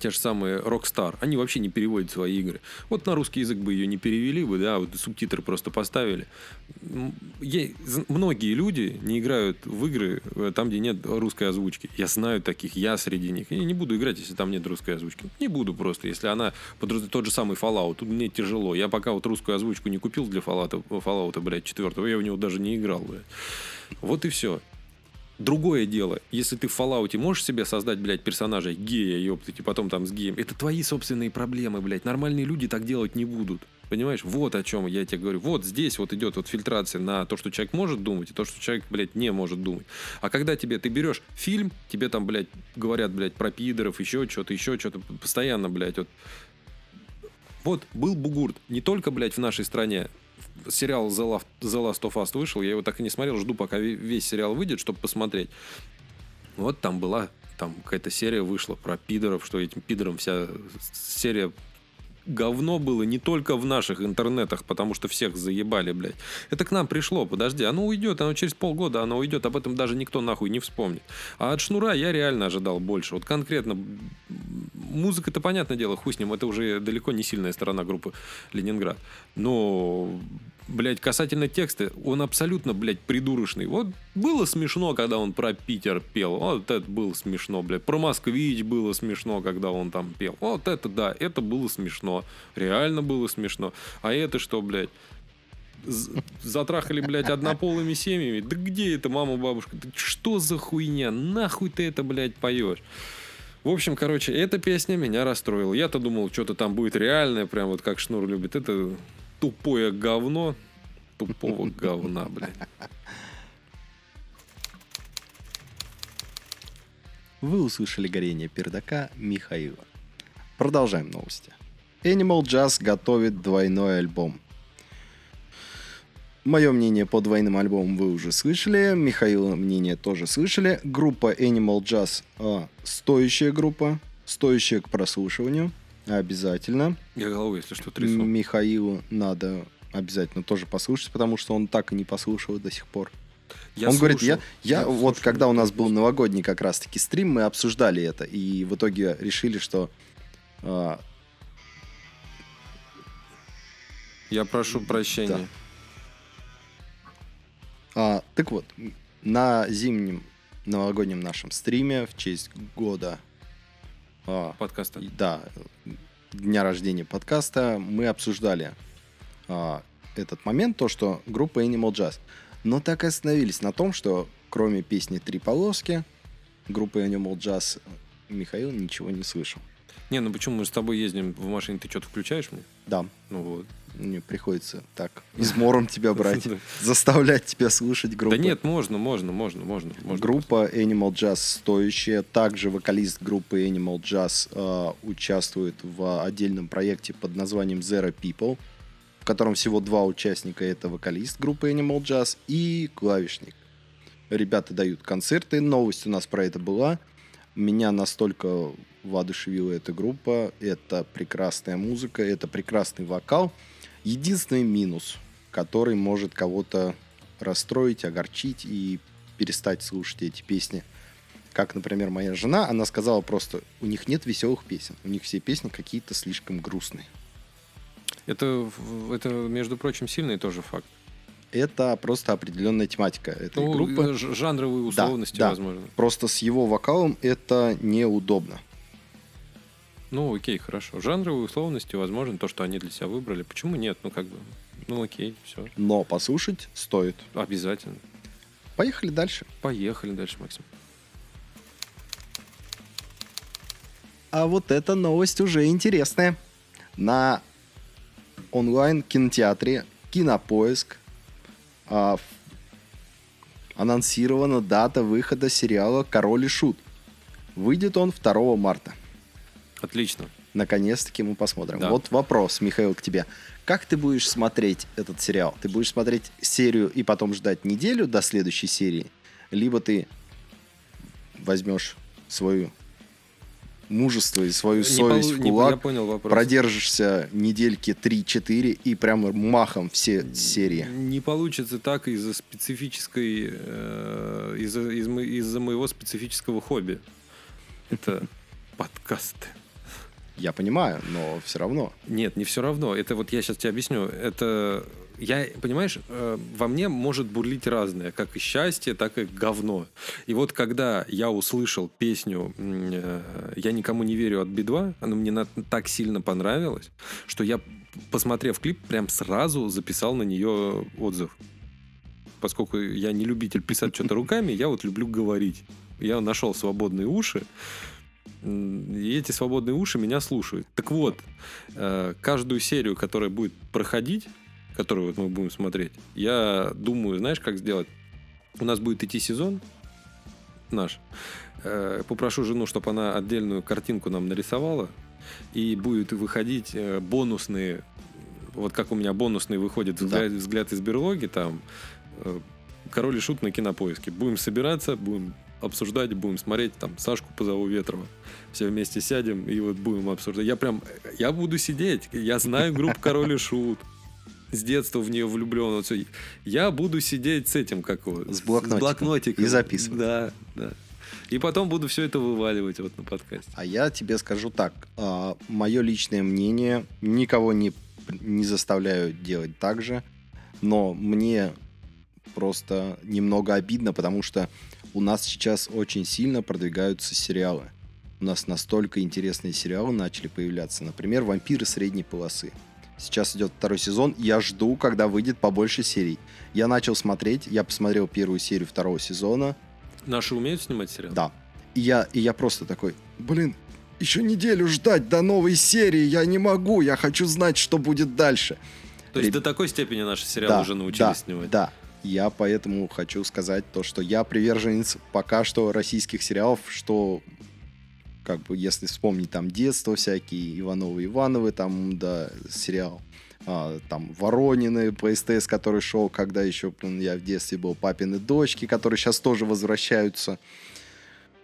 те же самые Rockstar, они вообще не переводят свои игры. Вот на русский язык бы ее не перевели бы, да, вот субтитры просто поставили. З- многие люди не играют в игры э, там, где нет русской озвучки. Я знаю таких, я среди них. Я не буду играть, если там нет русской озвучки. Не буду просто, если она подраз- тот же самый Fallout. Тут мне тяжело. Я пока вот русскую озвучку не купил для Fallout, Fallout блядь, четвертого, я в него даже не играл, блядь. Вот и все. Другое дело, если ты в Fallout можешь себе создать, блядь, персонажа гея, ёптать, и потом там с геем, это твои собственные проблемы, блядь. Нормальные люди так делать не будут. Понимаешь? Вот о чем я тебе говорю. Вот здесь вот идет вот фильтрация на то, что человек может думать, и то, что человек, блядь, не может думать. А когда тебе, ты берешь фильм, тебе там, блядь, говорят, блядь, про пидоров, еще что-то, еще что-то, постоянно, блядь, вот вот был Бугурт. Не только, блядь, в нашей стране. Сериал The Last, of Us вышел. Я его так и не смотрел. Жду, пока ве- весь сериал выйдет, чтобы посмотреть. Вот там была там какая-то серия вышла про пидоров, что этим пидорам вся серия говно было не только в наших интернетах, потому что всех заебали, блядь. Это к нам пришло, подожди, оно уйдет, оно через полгода, оно уйдет, об этом даже никто нахуй не вспомнит. А от Шнура я реально ожидал больше. Вот конкретно м, музыка-то, понятное дело, хуй с ним, это уже далеко не сильная сторона группы Ленинград. Но, блядь, касательно текста, он абсолютно, блядь, придурочный. Вот было смешно, когда он про Питер пел. Вот это было смешно, блядь. Про Москвич было смешно, когда он там пел. Вот это да, это было смешно. Реально было смешно. А это что, блядь? Затрахали, блядь, однополыми семьями. Да где это, мама, бабушка? Да что за хуйня? Нахуй ты это, блядь, поешь? В общем, короче, эта песня меня расстроила. Я-то думал, что-то там будет реальное, прям вот как Шнур любит. Это тупое говно. Тупого говна, блядь. Вы услышали горение пердака Михаила. Продолжаем новости. Animal Jazz готовит двойной альбом. Мое мнение по двойным альбомам вы уже слышали. Михаила мнение тоже слышали. Группа Animal Jazz а, стоящая группа, стоящая к прослушиванию. Обязательно. Я головой, если что, трясу. Михаилу надо обязательно тоже послушать, потому что он так и не послушал до сих пор. Я он говорит, я, слушал. я, Я вот слушал, когда у нас был слушал. новогодний как раз-таки стрим, мы обсуждали это, и в итоге решили, что а, Я прошу прощения. а, так вот, на зимнем новогоднем нашем стриме в честь года, а, Подкаста. да, дня рождения подкаста, мы обсуждали а, этот момент, то, что группа Animal Jazz. Но так и остановились на том, что кроме песни «Три полоски», группы Animal Jazz Михаил ничего не слышал. Не, ну почему мы с тобой ездим в машине, ты что-то включаешь мне? Да, Ну вот. мне приходится так измором тебя брать, заставлять тебя слушать группу. Да нет, можно, можно, можно, можно. Группа Animal Jazz стоящая. Также вокалист группы Animal Jazz э, участвует в отдельном проекте под названием Zero People, в котором всего два участника. Это вокалист группы Animal Jazz и клавишник. Ребята дают концерты. Новость у нас про это была. Меня настолько воодушевила эта группа. Это прекрасная музыка, это прекрасный вокал. Единственный минус, который может кого-то расстроить, огорчить и перестать слушать эти песни. Как, например, моя жена, она сказала просто, у них нет веселых песен, у них все песни какие-то слишком грустные. Это, это, между прочим, сильный тоже факт. это просто определенная тематика этой Ну, группы. жанровые Да, условности, да. возможно. Просто с его вокалом это неудобно. Ну, окей, хорошо. Жанровые условности, возможно, то, что они для себя выбрали. Почему нет? Ну, как бы, ну, окей, все. Но послушать стоит. Обязательно. Поехали дальше. Поехали дальше, Максим. А вот эта новость уже интересная. На онлайн-кинотеатре Кинопоиск а, анонсирована дата выхода сериала «Король и Шут». Выйдет он 2 марта. Отлично. Наконец-таки мы посмотрим. Да. Вот вопрос, Михаил, к тебе. Как ты будешь смотреть этот сериал? Ты будешь смотреть серию и потом ждать неделю до следующей серии? Либо ты возьмешь свою мужество и свою Не совесть полу- в не- кулак, я понял вопрос. продержишься недельки 3-4 и прямо махом все серии. Не получится так из-за специфической, э, из-за, из-за моего специфического хобби. Это подкасты. Я понимаю, но все равно. Нет, не все равно. Это вот я сейчас тебе объясню. Это я, понимаешь, э, во мне может бурлить разное, как и счастье, так и говно. И вот когда я услышал песню э, «Я никому не верю» от Би-2, она мне так сильно понравилась, что я, посмотрев клип, прям сразу записал на нее отзыв. Поскольку я не любитель писать что-то руками, я вот люблю говорить. Я нашел свободные уши, и эти свободные уши меня слушают. Так вот, э, каждую серию, которая будет проходить, которую вот мы будем смотреть, я думаю, знаешь, как сделать? У нас будет идти сезон наш. Э, Попрошу жену, чтобы она отдельную картинку нам нарисовала, и будет выходить э, бонусные, вот как у меня бонусные выходит Да. взгляд, взгляд из берлоги, там Король и Шут на кинопоиске. Будем собираться, будем обсуждать, будем смотреть, там, Сашку позову Ветрова. Все вместе сядем и вот будем обсуждать. Я прям, я буду сидеть. Я знаю группу Король и Шут. С детства в нее влюблен. Вот всё. Я буду сидеть с этим, как его? С блокнотиком. блокнотиком. И записывать. Да, да. И потом буду все это вываливать вот на подкасте. А я тебе скажу так. мое личное мнение, никого не, не заставляю делать так же, но мне просто немного обидно, потому что у нас сейчас очень сильно продвигаются сериалы. У нас настолько интересные сериалы начали появляться. Например, «Вампиры средней полосы». Сейчас идет второй сезон. Я жду, когда выйдет побольше серий. Я начал смотреть. Я посмотрел первую серию второго сезона. Наши умеют снимать сериал? Да. И я, и я просто такой, блин, еще неделю ждать до новой серии, я не могу, я хочу знать, что будет дальше. То есть Реб- до такой степени наши сериалы да, уже научились да, снимать? Да, я поэтому хочу сказать то, что я приверженец пока что российских сериалов, что как бы если вспомнить там детство всякие, Ивановы Ивановы, там, да, сериал, а, там Воронины по СТС, который шел, когда еще блин, я в детстве был, Папины дочки, которые сейчас тоже возвращаются.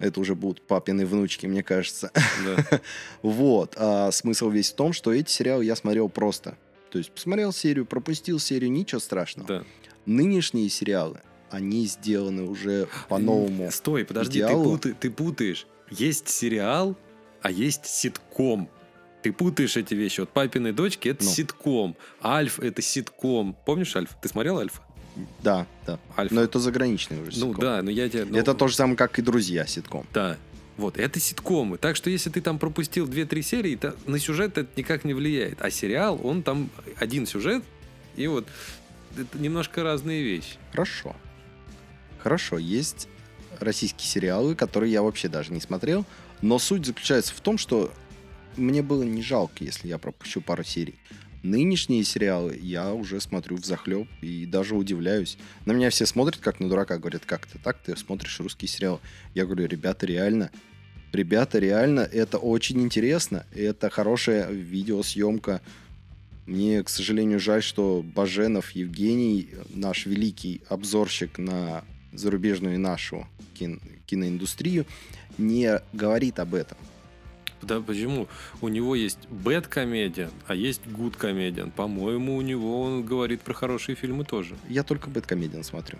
Это уже будут папины внучки, мне кажется. Да. Вот. А смысл весь в том, что эти сериалы я смотрел просто. То есть посмотрел серию, пропустил серию, ничего страшного. да. Нынешние сериалы, они сделаны уже по-новому. Стой, подожди, ты, путай- ты путаешь. Есть сериал, а есть ситком. Ты путаешь эти вещи. Вот «Папины дочки» — это Ну. ситком. «Альф» — это ситком. Помнишь «Альф»? Ты смотрел «Альфа»? Да, да. «Альфа». Но это заграничный уже ну ситком. да, но я тебе... ну, Это то же самое, как и «Друзья» ситком. Да. Вот, это ситкомы. Так что если ты там пропустил 2-3 серии, то на сюжет это никак не влияет. А сериал, он там один сюжет, и вот это немножко разные вещи. Хорошо. Хорошо, есть российские сериалы, которые я вообще даже не смотрел, но суть заключается в том, что мне было не жалко, если я пропущу пару серий. Нынешние сериалы я уже смотрю в захлеб и даже удивляюсь. На меня все смотрят как на дурака, говорят, как ты так, ты смотришь русский сериал. Я говорю, ребята, реально, ребята, реально, это очень интересно, это хорошая видеосъемка. Мне, к сожалению, жаль, что Баженов Евгений, наш великий обзорщик на зарубежную и нашу кин- киноиндустрию, не говорит об этом. Да почему? У него есть bad комедиан, а есть good комедиан. По-моему, у него он говорит про хорошие фильмы тоже. Я только Бэткомедиан смотрю.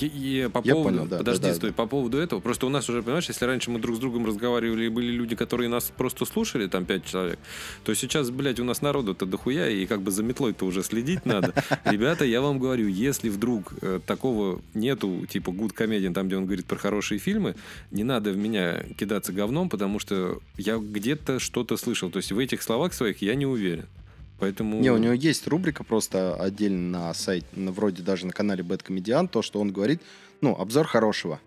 И, и по Я поводу, понял, да, подожди, да, да, стой, да. по поводу этого, просто у нас уже, понимаешь, если раньше мы друг с другом разговаривали, и были люди, которые нас просто слушали, там пять человек, то сейчас, блядь, у нас народу-то дохуя, и как бы за метлой-то уже следить надо. Ребята, я вам говорю, если вдруг э, такого нету, типа Good Comedian, там, где он говорит про хорошие фильмы, не надо в меня кидаться говном, потому что я где-то что-то слышал. То есть в этих словах своих я не уверен. Поэтому... Не, у него есть рубрика просто отдельно на сайте, вроде даже на канале Comedian, то, что он говорит, ну, обзор хорошего.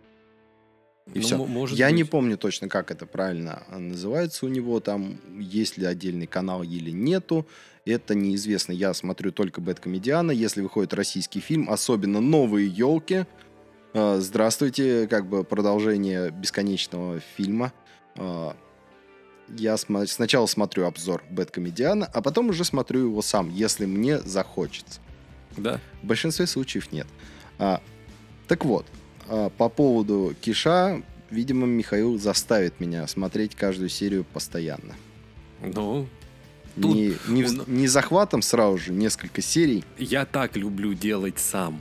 И Ну, все. мо- может Я не быть. помню точно, как это правильно а, называется у него, там, есть ли отдельный канал или нету. Это неизвестно. Я смотрю только Comedian. Если выходит российский фильм, особенно новые елки, э, здравствуйте, как бы продолжение бесконечного фильма. Я сначала смотрю обзор Comedian, а потом уже смотрю его сам, если мне захочется. Да. В большинстве случаев нет. А, так вот, а, по поводу Киша, видимо, Михаил заставит меня смотреть каждую серию постоянно. Ну, Тут Не, не, он- не захватом сразу же несколько серий. я так люблю делать сам.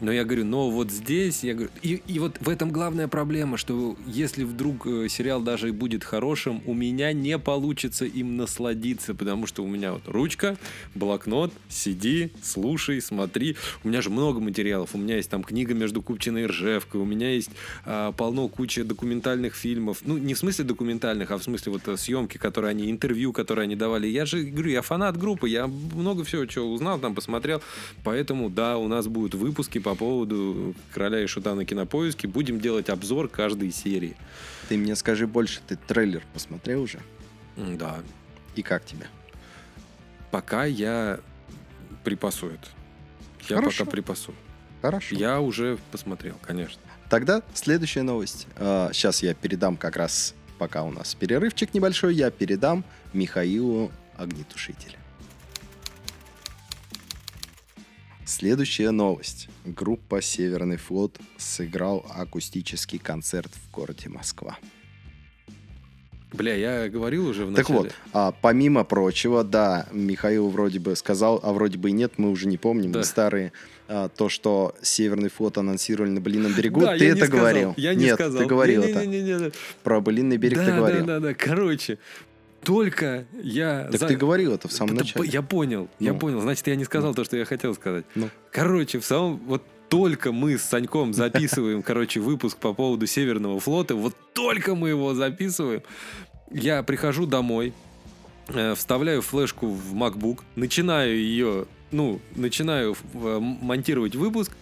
Но я говорю, но вот здесь, я говорю, и, и вот в этом главная проблема, что если вдруг э, сериал даже и будет хорошим, у меня не получится им насладиться, потому что у меня вот ручка, блокнот, сиди, слушай, смотри. У меня же много материалов. У меня есть там книга между Купчиной и Ржевкой, у меня есть а, полно куча документальных фильмов. Ну, не в смысле документальных, а в смысле вот э, съемки, которые они, интервью, которые они давали. Я же говорю, я фанат группы, я много всего чего узнал, там посмотрел. Поэтому, да, у нас будут выпуски по поводу «Короля и шута» на Кинопоиске. Будем делать обзор каждой серии. Ты мне скажи больше, ты трейлер посмотрел уже? Да. И как тебе? Пока я припасу это. Я Хорошо. пока припасу. Хорошо. Я уже посмотрел, конечно. Тогда следующая новость. сейчас я передам как раз, пока у нас перерывчик небольшой, я передам Михаилу огнетушителя. Следующая новость. Группа «Северный флот» сыграл акустический концерт в городе Москва. Бля, я говорил уже в Так вот, а, помимо прочего, да, Михаил вроде бы сказал, а вроде бы и нет, мы уже не помним, Да. мы старые, а, то, что Северный флот анонсировали на Былином берегу, Да, ты я это не сказал, говорил. Я не нет, сказал. ты говорил это. Не-не-не-не-не. Про Былинный берег да, ты говорил. Да, да, да. Короче, только я... Так за- ты говорил это в самом начале. Я понял, я Ну. понял. Значит, я не сказал то, что я хотел сказать. Ну. Короче, в самом... Вот только мы с Саньком записываем, короче, выпуск по поводу Северного флота, вот только мы его записываем, я прихожу домой, э, вставляю флешку в MacBook, начинаю ее, ну, начинаю э, монтировать выпуск,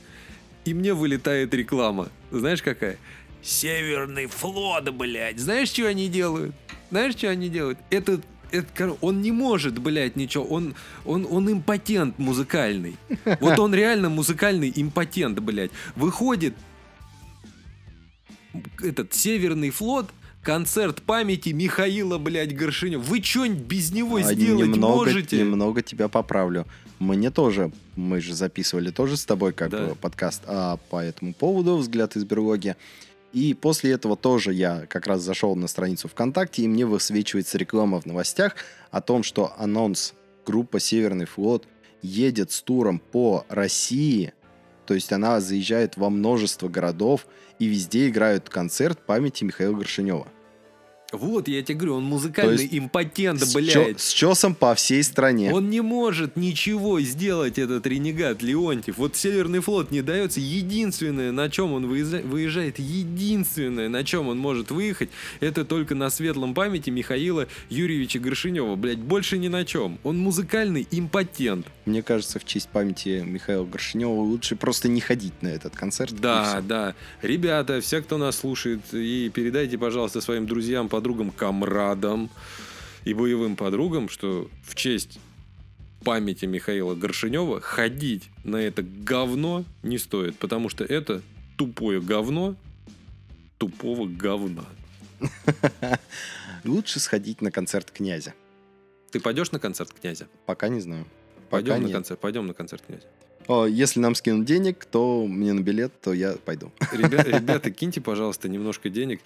и мне вылетает реклама. Знаешь, какая? Северный флот, блядь. Знаешь, что они делают? Знаешь, что они делают? Это, это, он не может, блядь, ничего. Он, он, он импотент музыкальный. Вот он реально музыкальный импотент, блядь. Выходит этот Северный флот, концерт памяти Михаила, блядь, Горшинева. Вы что-нибудь без него А сделать немного, можете? немного тебя поправлю. Мне тоже, мы же записывали тоже с тобой как Да. подкаст а, по этому поводу «Взгляд из берлоги». И после этого тоже я как раз зашел на страницу ВКонтакте, и мне высвечивается реклама в новостях о том, что анонс группа «Северный флот» едет с туром по России, то есть она заезжает во множество городов, и везде играют концерт памяти Михаила Горшинева. Вот, я тебе говорю, он музыкальный импотент, С, блядь. чё- с чесом по всей стране. Он не может ничего сделать, этот ренегат Леонтьев. Вот Северный флот не дается. Единственное, на чем он выезжа- выезжает, единственное, на чем он может выехать, это только на светлом памяти Михаила Юрьевича Горшинева. Блять, больше ни на чем. Он музыкальный импотент. Мне кажется, в честь памяти Михаила Горшинева лучше просто не ходить на этот концерт. Да, да. Ребята, все, кто нас слушает, и передайте, пожалуйста, своим друзьям, подругам, комрадам и боевым подругам, что в честь памяти Михаила Горшинева ходить на это говно не стоит, потому что это тупое говно тупого говна. Лучше сходить на концерт князя. Ты пойдешь на концерт князя? Пока не знаю. Пойдем на концерт, пойдем на концерт князя. О, если нам скинут денег, то мне на билет, то я пойду. Ребя- Ребята, киньте, пожалуйста, немножко денег.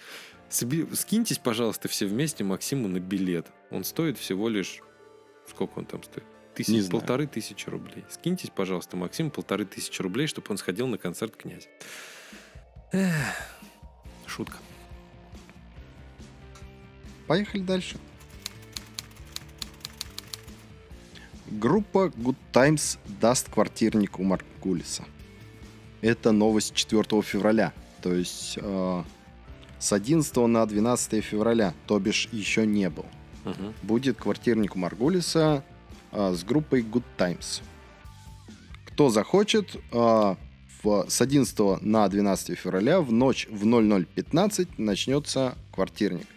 Скиньтесь, пожалуйста, все вместе Максиму на билет. Он стоит всего лишь... Сколько он там стоит? тысяч, Не знаю. полторы тысячи рублей. Скиньтесь, пожалуйста, Максим, полторы тысячи рублей, чтобы он сходил на концерт князя. Эх, Шутка. Поехали дальше. Группа Good Times даст квартирник у Маркулиса. Это новость 4 февраля. То есть э, с 11 на 12 февраля, то бишь еще не был. Мгм. Будет квартирник у Маргулиса э, с группой Good Times. Кто захочет, э, в, с 11 на 12 февраля в ночь в 00.15 начнется квартирник.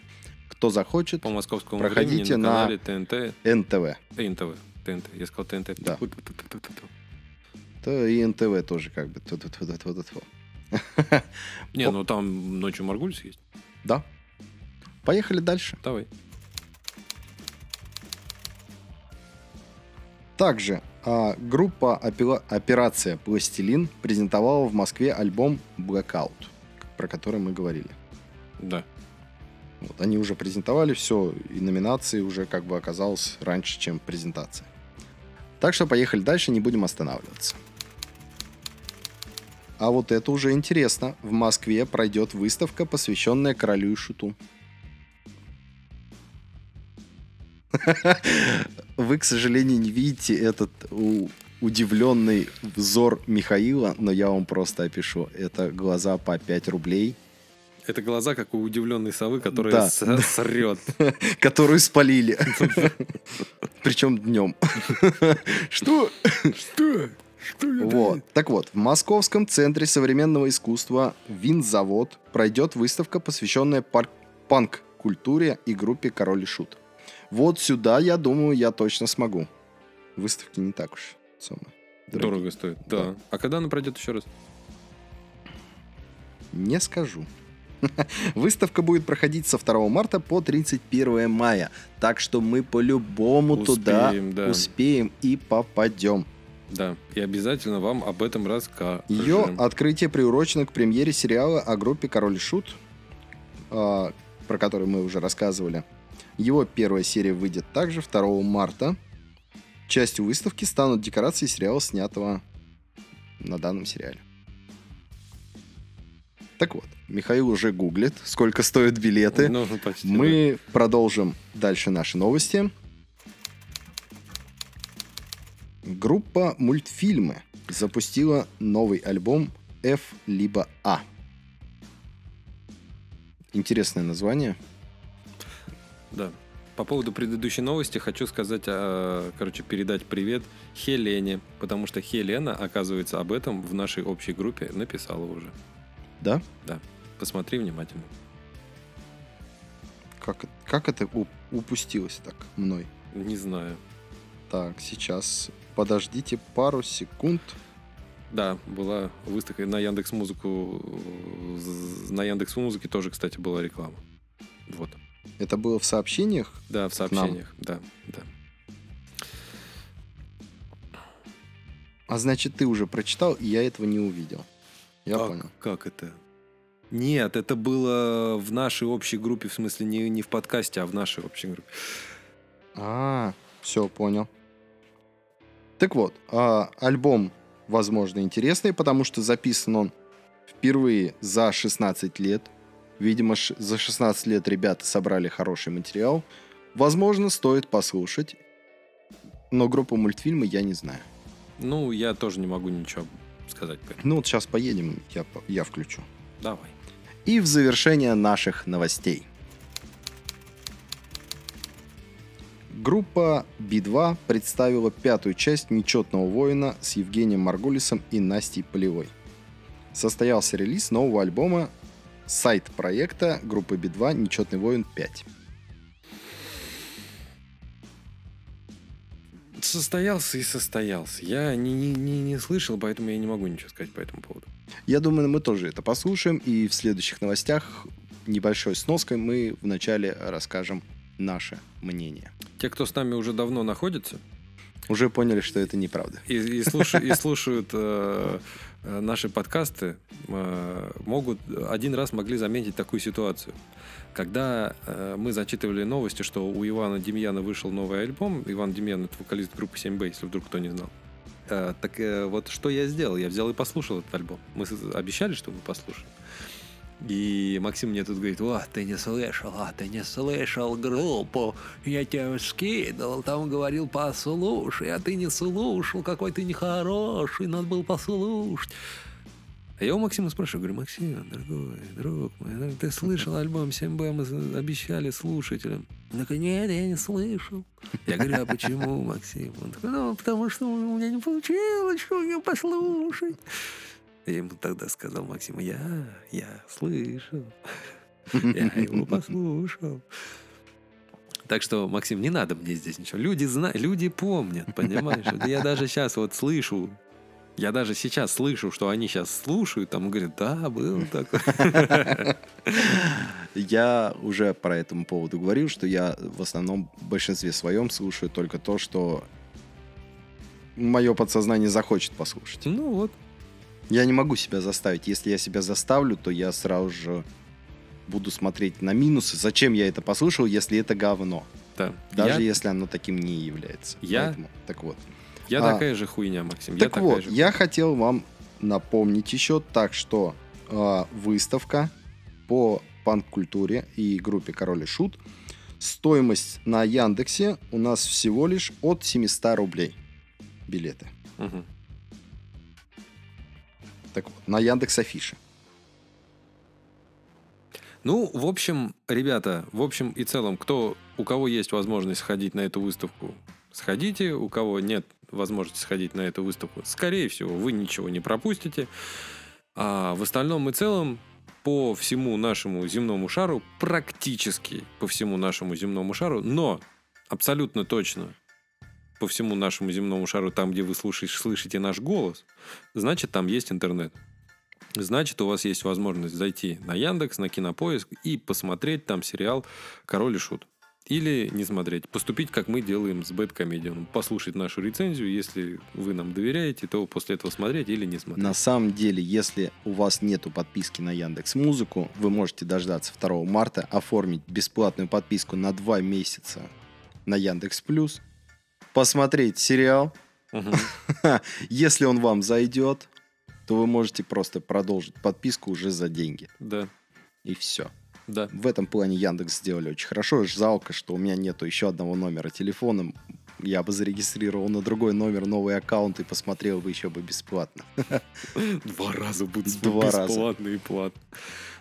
Кто захочет, По московскому Проходите времени на на- ТНТ, НТВ. НТВ, ТНТ, я сказал ТНТ. Да. То и НТВ тоже как бы. Не, ну там ночью Маргулис есть. Да. Поехали дальше. Давай. Также а, группа Опела- Операция Пластилин презентовала в Москве альбом Blackout, про который мы говорили. Да. Вот, они уже презентовали все, и номинации уже как бы оказалось раньше, чем презентация. Так что поехали дальше, не будем останавливаться. А вот это уже интересно. В Москве пройдет выставка, посвященная королю и шуту. Вы, к сожалению, не видите этот удивленный взор Михаила, но я вам просто опишу. Это глаза по 5 рублей, Это глаза, как у удивленной совы, которая Да. срет. которую спалили. Причем днем. Что? Что? Что Вот. Так вот, в Московском центре современного искусства Винзавод пройдет выставка, посвященная панк-культуре и группе Король и Шут. Вот сюда, я думаю, я точно смогу. Выставки не так уж дорогие. Дорого стоит. Да. А когда она пройдет еще раз? Не скажу. Выставка будет проходить со 2 марта по 31 мая. Так что мы по-любому туда Успеем, да. успеем и попадем. Да. И обязательно вам об этом расскажем. Ее открытие приурочено к премьере сериала о группе Король и Шут, а, про который мы уже рассказывали. Его первая серия выйдет также 2 марта. Частью выставки станут декорации сериала, снятого на данном сериале. Так вот, Михаил уже гуглит, сколько стоят билеты. Ну, почти. да. Мы продолжим дальше наши новости. Группа мультфильмы запустила новый альбом F либо А. Интересное название. Да. По поводу предыдущей новости хочу сказать, а, короче, передать привет Хелене, потому что Хелена, оказывается, об этом в нашей общей группе написала уже. Да? Посмотри внимательно. Как, как это упустилось так мной? Не знаю. Так, сейчас подождите пару секунд. Да, была выставка на Яндекс Музыку. На Яндекс Музыке тоже, кстати, была реклама. Вот. Это было в сообщениях. Да, в сообщениях. Да, да. А значит, ты уже прочитал, и я этого не увидел. Я Как- понял. Как это? Нет, это было в нашей общей группе, в смысле не, не в подкасте, а в нашей общей группе. А, все, понял. Так вот, а, альбом, возможно, интересный, потому что записан он впервые за 16 лет. Видимо, за 16 лет ребята собрали хороший материал. Возможно, стоит послушать. Но группу мультфильмы я не знаю. Ну, я тоже не могу ничего сказать. Ну вот сейчас поедем, я, я включу. Давай. И в завершение наших новостей. Группа Би-2 представила пятую часть «Нечетного воина» с Евгением Маргулисом и Настей Полевой. Состоялся релиз нового альбома сайт проекта группы Би-2 «Нечетный воин 5». Состоялся и состоялся. Я не, не, не, не слышал, поэтому я не могу ничего сказать по этому поводу. Я думаю, мы тоже это послушаем, и в следующих новостях небольшой сноской мы вначале расскажем наше мнение. Те, кто с нами уже давно находится, Уже поняли, что это неправда. и, и слуша- и слушают э, наши подкасты, э, могут один раз могли заметить такую ситуацию. Когда э, мы зачитывали новости, что у Ивана Демьяна вышел новый альбом, Иван Демьян это вокалист группы 7Б, если вдруг кто не знал. Э, так э, вот что я сделал? Я взял и послушал этот альбом. Мы обещали, что мы послушаем. И Максим мне тут говорит, о, ты не слышал, а ты не слышал группу, я тебе скидывал, там говорил, послушай, а ты не слушал, какой ты нехороший, надо было послушать. А я у Максима спрашиваю, говорю, Максим, дорогой, друг мой, ну, ты слышал альбом 7Б, мы обещали слушателям. Он такой, нет, я не слышал. Я говорю, а почему, Максим? Он такой, ну, потому что у меня не получилось, что ее послушать. Я ему тогда сказал, Максим, я, я слышал. Я его послушал. Так что, Максим, не надо мне здесь ничего. Люди знают, люди помнят, понимаешь? Я даже сейчас вот слышу, я даже сейчас слышу, что они сейчас слушают, там говорят, да, был такой. Я уже по этому поводу говорил, что я в основном в большинстве своем слушаю только то, что мое подсознание захочет послушать. Ну вот, Я не могу себя заставить. Если я себя заставлю, то я сразу же буду смотреть на минусы. Зачем я это послушал, если это говно? да. Даже я, если оно таким не является. Я- Поэтому, так вот. я а, такая же хуйня, Максим. я Так такая вот, же. я хотел вам напомнить еще так, что а, выставка по панк-культуре и группе Король и Шут. Стоимость на Яндексе у нас всего лишь от 700 рублей билеты. Мгм. Так вот, на Яндекс Афише. Ну, в общем, ребята, в общем и целом, кто, у кого есть возможность сходить на эту выставку, сходите. У кого нет возможности сходить на эту выставку, скорее всего, вы ничего не пропустите. А в остальном и целом, по всему нашему земному шару, практически по всему нашему земному шару, но абсолютно точно по всему нашему земному шару, там, где вы слушаете, слышите наш голос, значит, там есть интернет. Значит, у вас есть возможность зайти на Яндекс, на Кинопоиск и посмотреть там сериал «Король и Шут». Или не смотреть. Поступить, как мы делаем с Бэткомедианом. Послушать нашу рецензию. Если вы нам доверяете, то после этого смотреть или не смотреть. На самом деле, если у вас нету подписки на Яндекс Музыку, вы можете дождаться 2 марта, оформить бесплатную подписку на 2 месяца на Яндекс Плюс, посмотреть сериал. Если он вам зайдет, то вы можете просто продолжить подписку уже за деньги. Да, И все. да. В этом плане Яндекс сделали очень хорошо. Жалко, что у меня нету еще одного номера телефона. Я бы зарегистрировал на другой номер новый аккаунт и посмотрел бы еще бы бесплатно. Два раза будет Два раза. бесплатно и платно.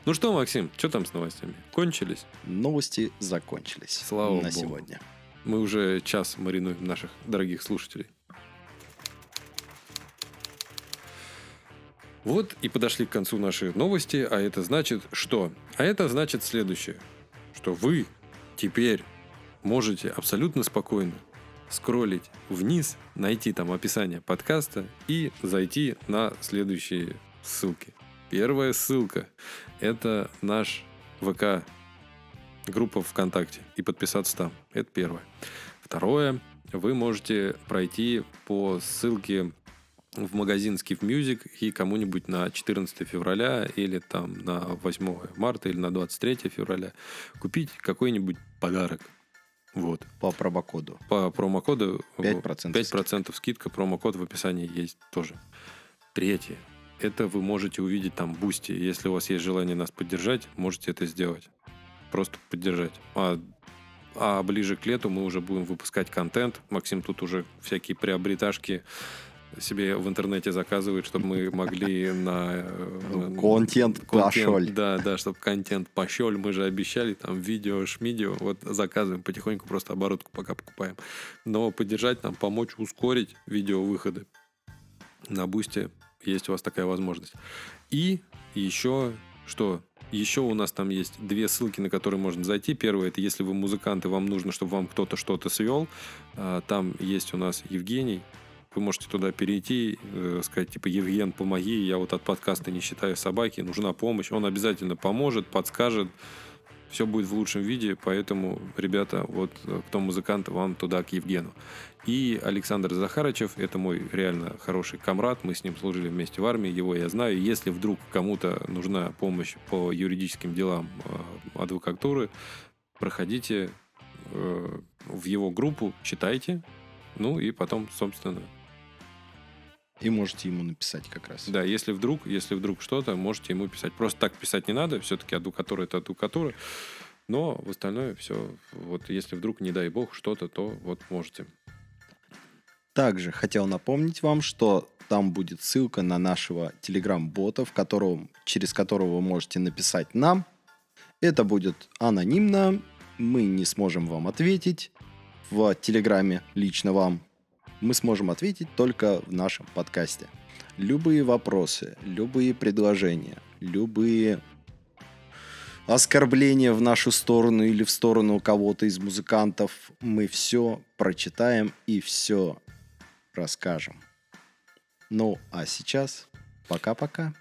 Ну что, Максим, что там с новостями? Кончились? Новости закончились Слава на богу. сегодня. Мы уже час маринуем наших дорогих слушателей. Вот и подошли к концу наши новости, а это значит что? А это значит следующее, что вы теперь можете абсолютно спокойно скроллить вниз, найти там описание подкаста и зайти на следующие ссылки. Первая ссылка – это наш ВК группа ВКонтакте и подписаться там. Это первое. Второе, вы можете пройти по ссылке в магазин Skiff Music и кому-нибудь на 14 февраля или там на 8 марта или на 23 февраля купить какой-нибудь подарок. Вот. По промокоду. По промокоду 5% 5% скидка, промокод в описании есть тоже. Третье. Это вы можете увидеть там Boosty. Если у вас есть желание нас поддержать, можете это сделать. Просто поддержать. А, а ближе к лету мы уже будем выпускать контент. Максим тут уже всякие приобреташки себе в интернете заказывает, чтобы мы могли на... э, Контент пошёл. Да, да, чтобы контент пошел. Мы же обещали там видео, шмидео. Вот заказываем потихоньку, просто оборотку пока покупаем. Но поддержать нам, помочь ускорить видео выходы на бусте есть у вас такая возможность. И еще что? Еще у нас там есть две ссылки, на которые можно зайти. Первое, это если вы музыкант, и вам нужно, чтобы вам кто-то что-то свел. а, Там есть у нас Евгений. Вы можете туда перейти, э, сказать, типа, Евген, помоги, я вот от подкаста не считаю собаки, нужна помощь. Он обязательно поможет, подскажет, все будет в лучшем виде, поэтому, ребята, вот э, кто музыкант, вам туда, к Евгену. И Александр Захарычев, это мой реально хороший комрад, мы с ним служили вместе в армии, его я знаю. Если вдруг кому-то нужна помощь по юридическим делам э, адвокатуры, проходите э, в его группу, читайте, ну и потом, собственно, И можете ему написать как раз. да, если вдруг, если вдруг что-то, можете ему писать. Просто так писать не надо, все-таки адвокатура это адвокатура. Но в остальное все, вот если вдруг, не дай бог, что-то, то вот можете. Также хотел напомнить вам, что там будет ссылка на нашего телеграм-бота, в котором, через которого вы можете написать нам. Это будет анонимно, мы не сможем вам ответить в телеграме лично вам. Мы сможем ответить только в нашем подкасте. Любые вопросы, любые предложения, любые оскорбления в нашу сторону или в сторону кого-то из музыкантов, мы все прочитаем и все расскажем. Ну, а сейчас пока-пока.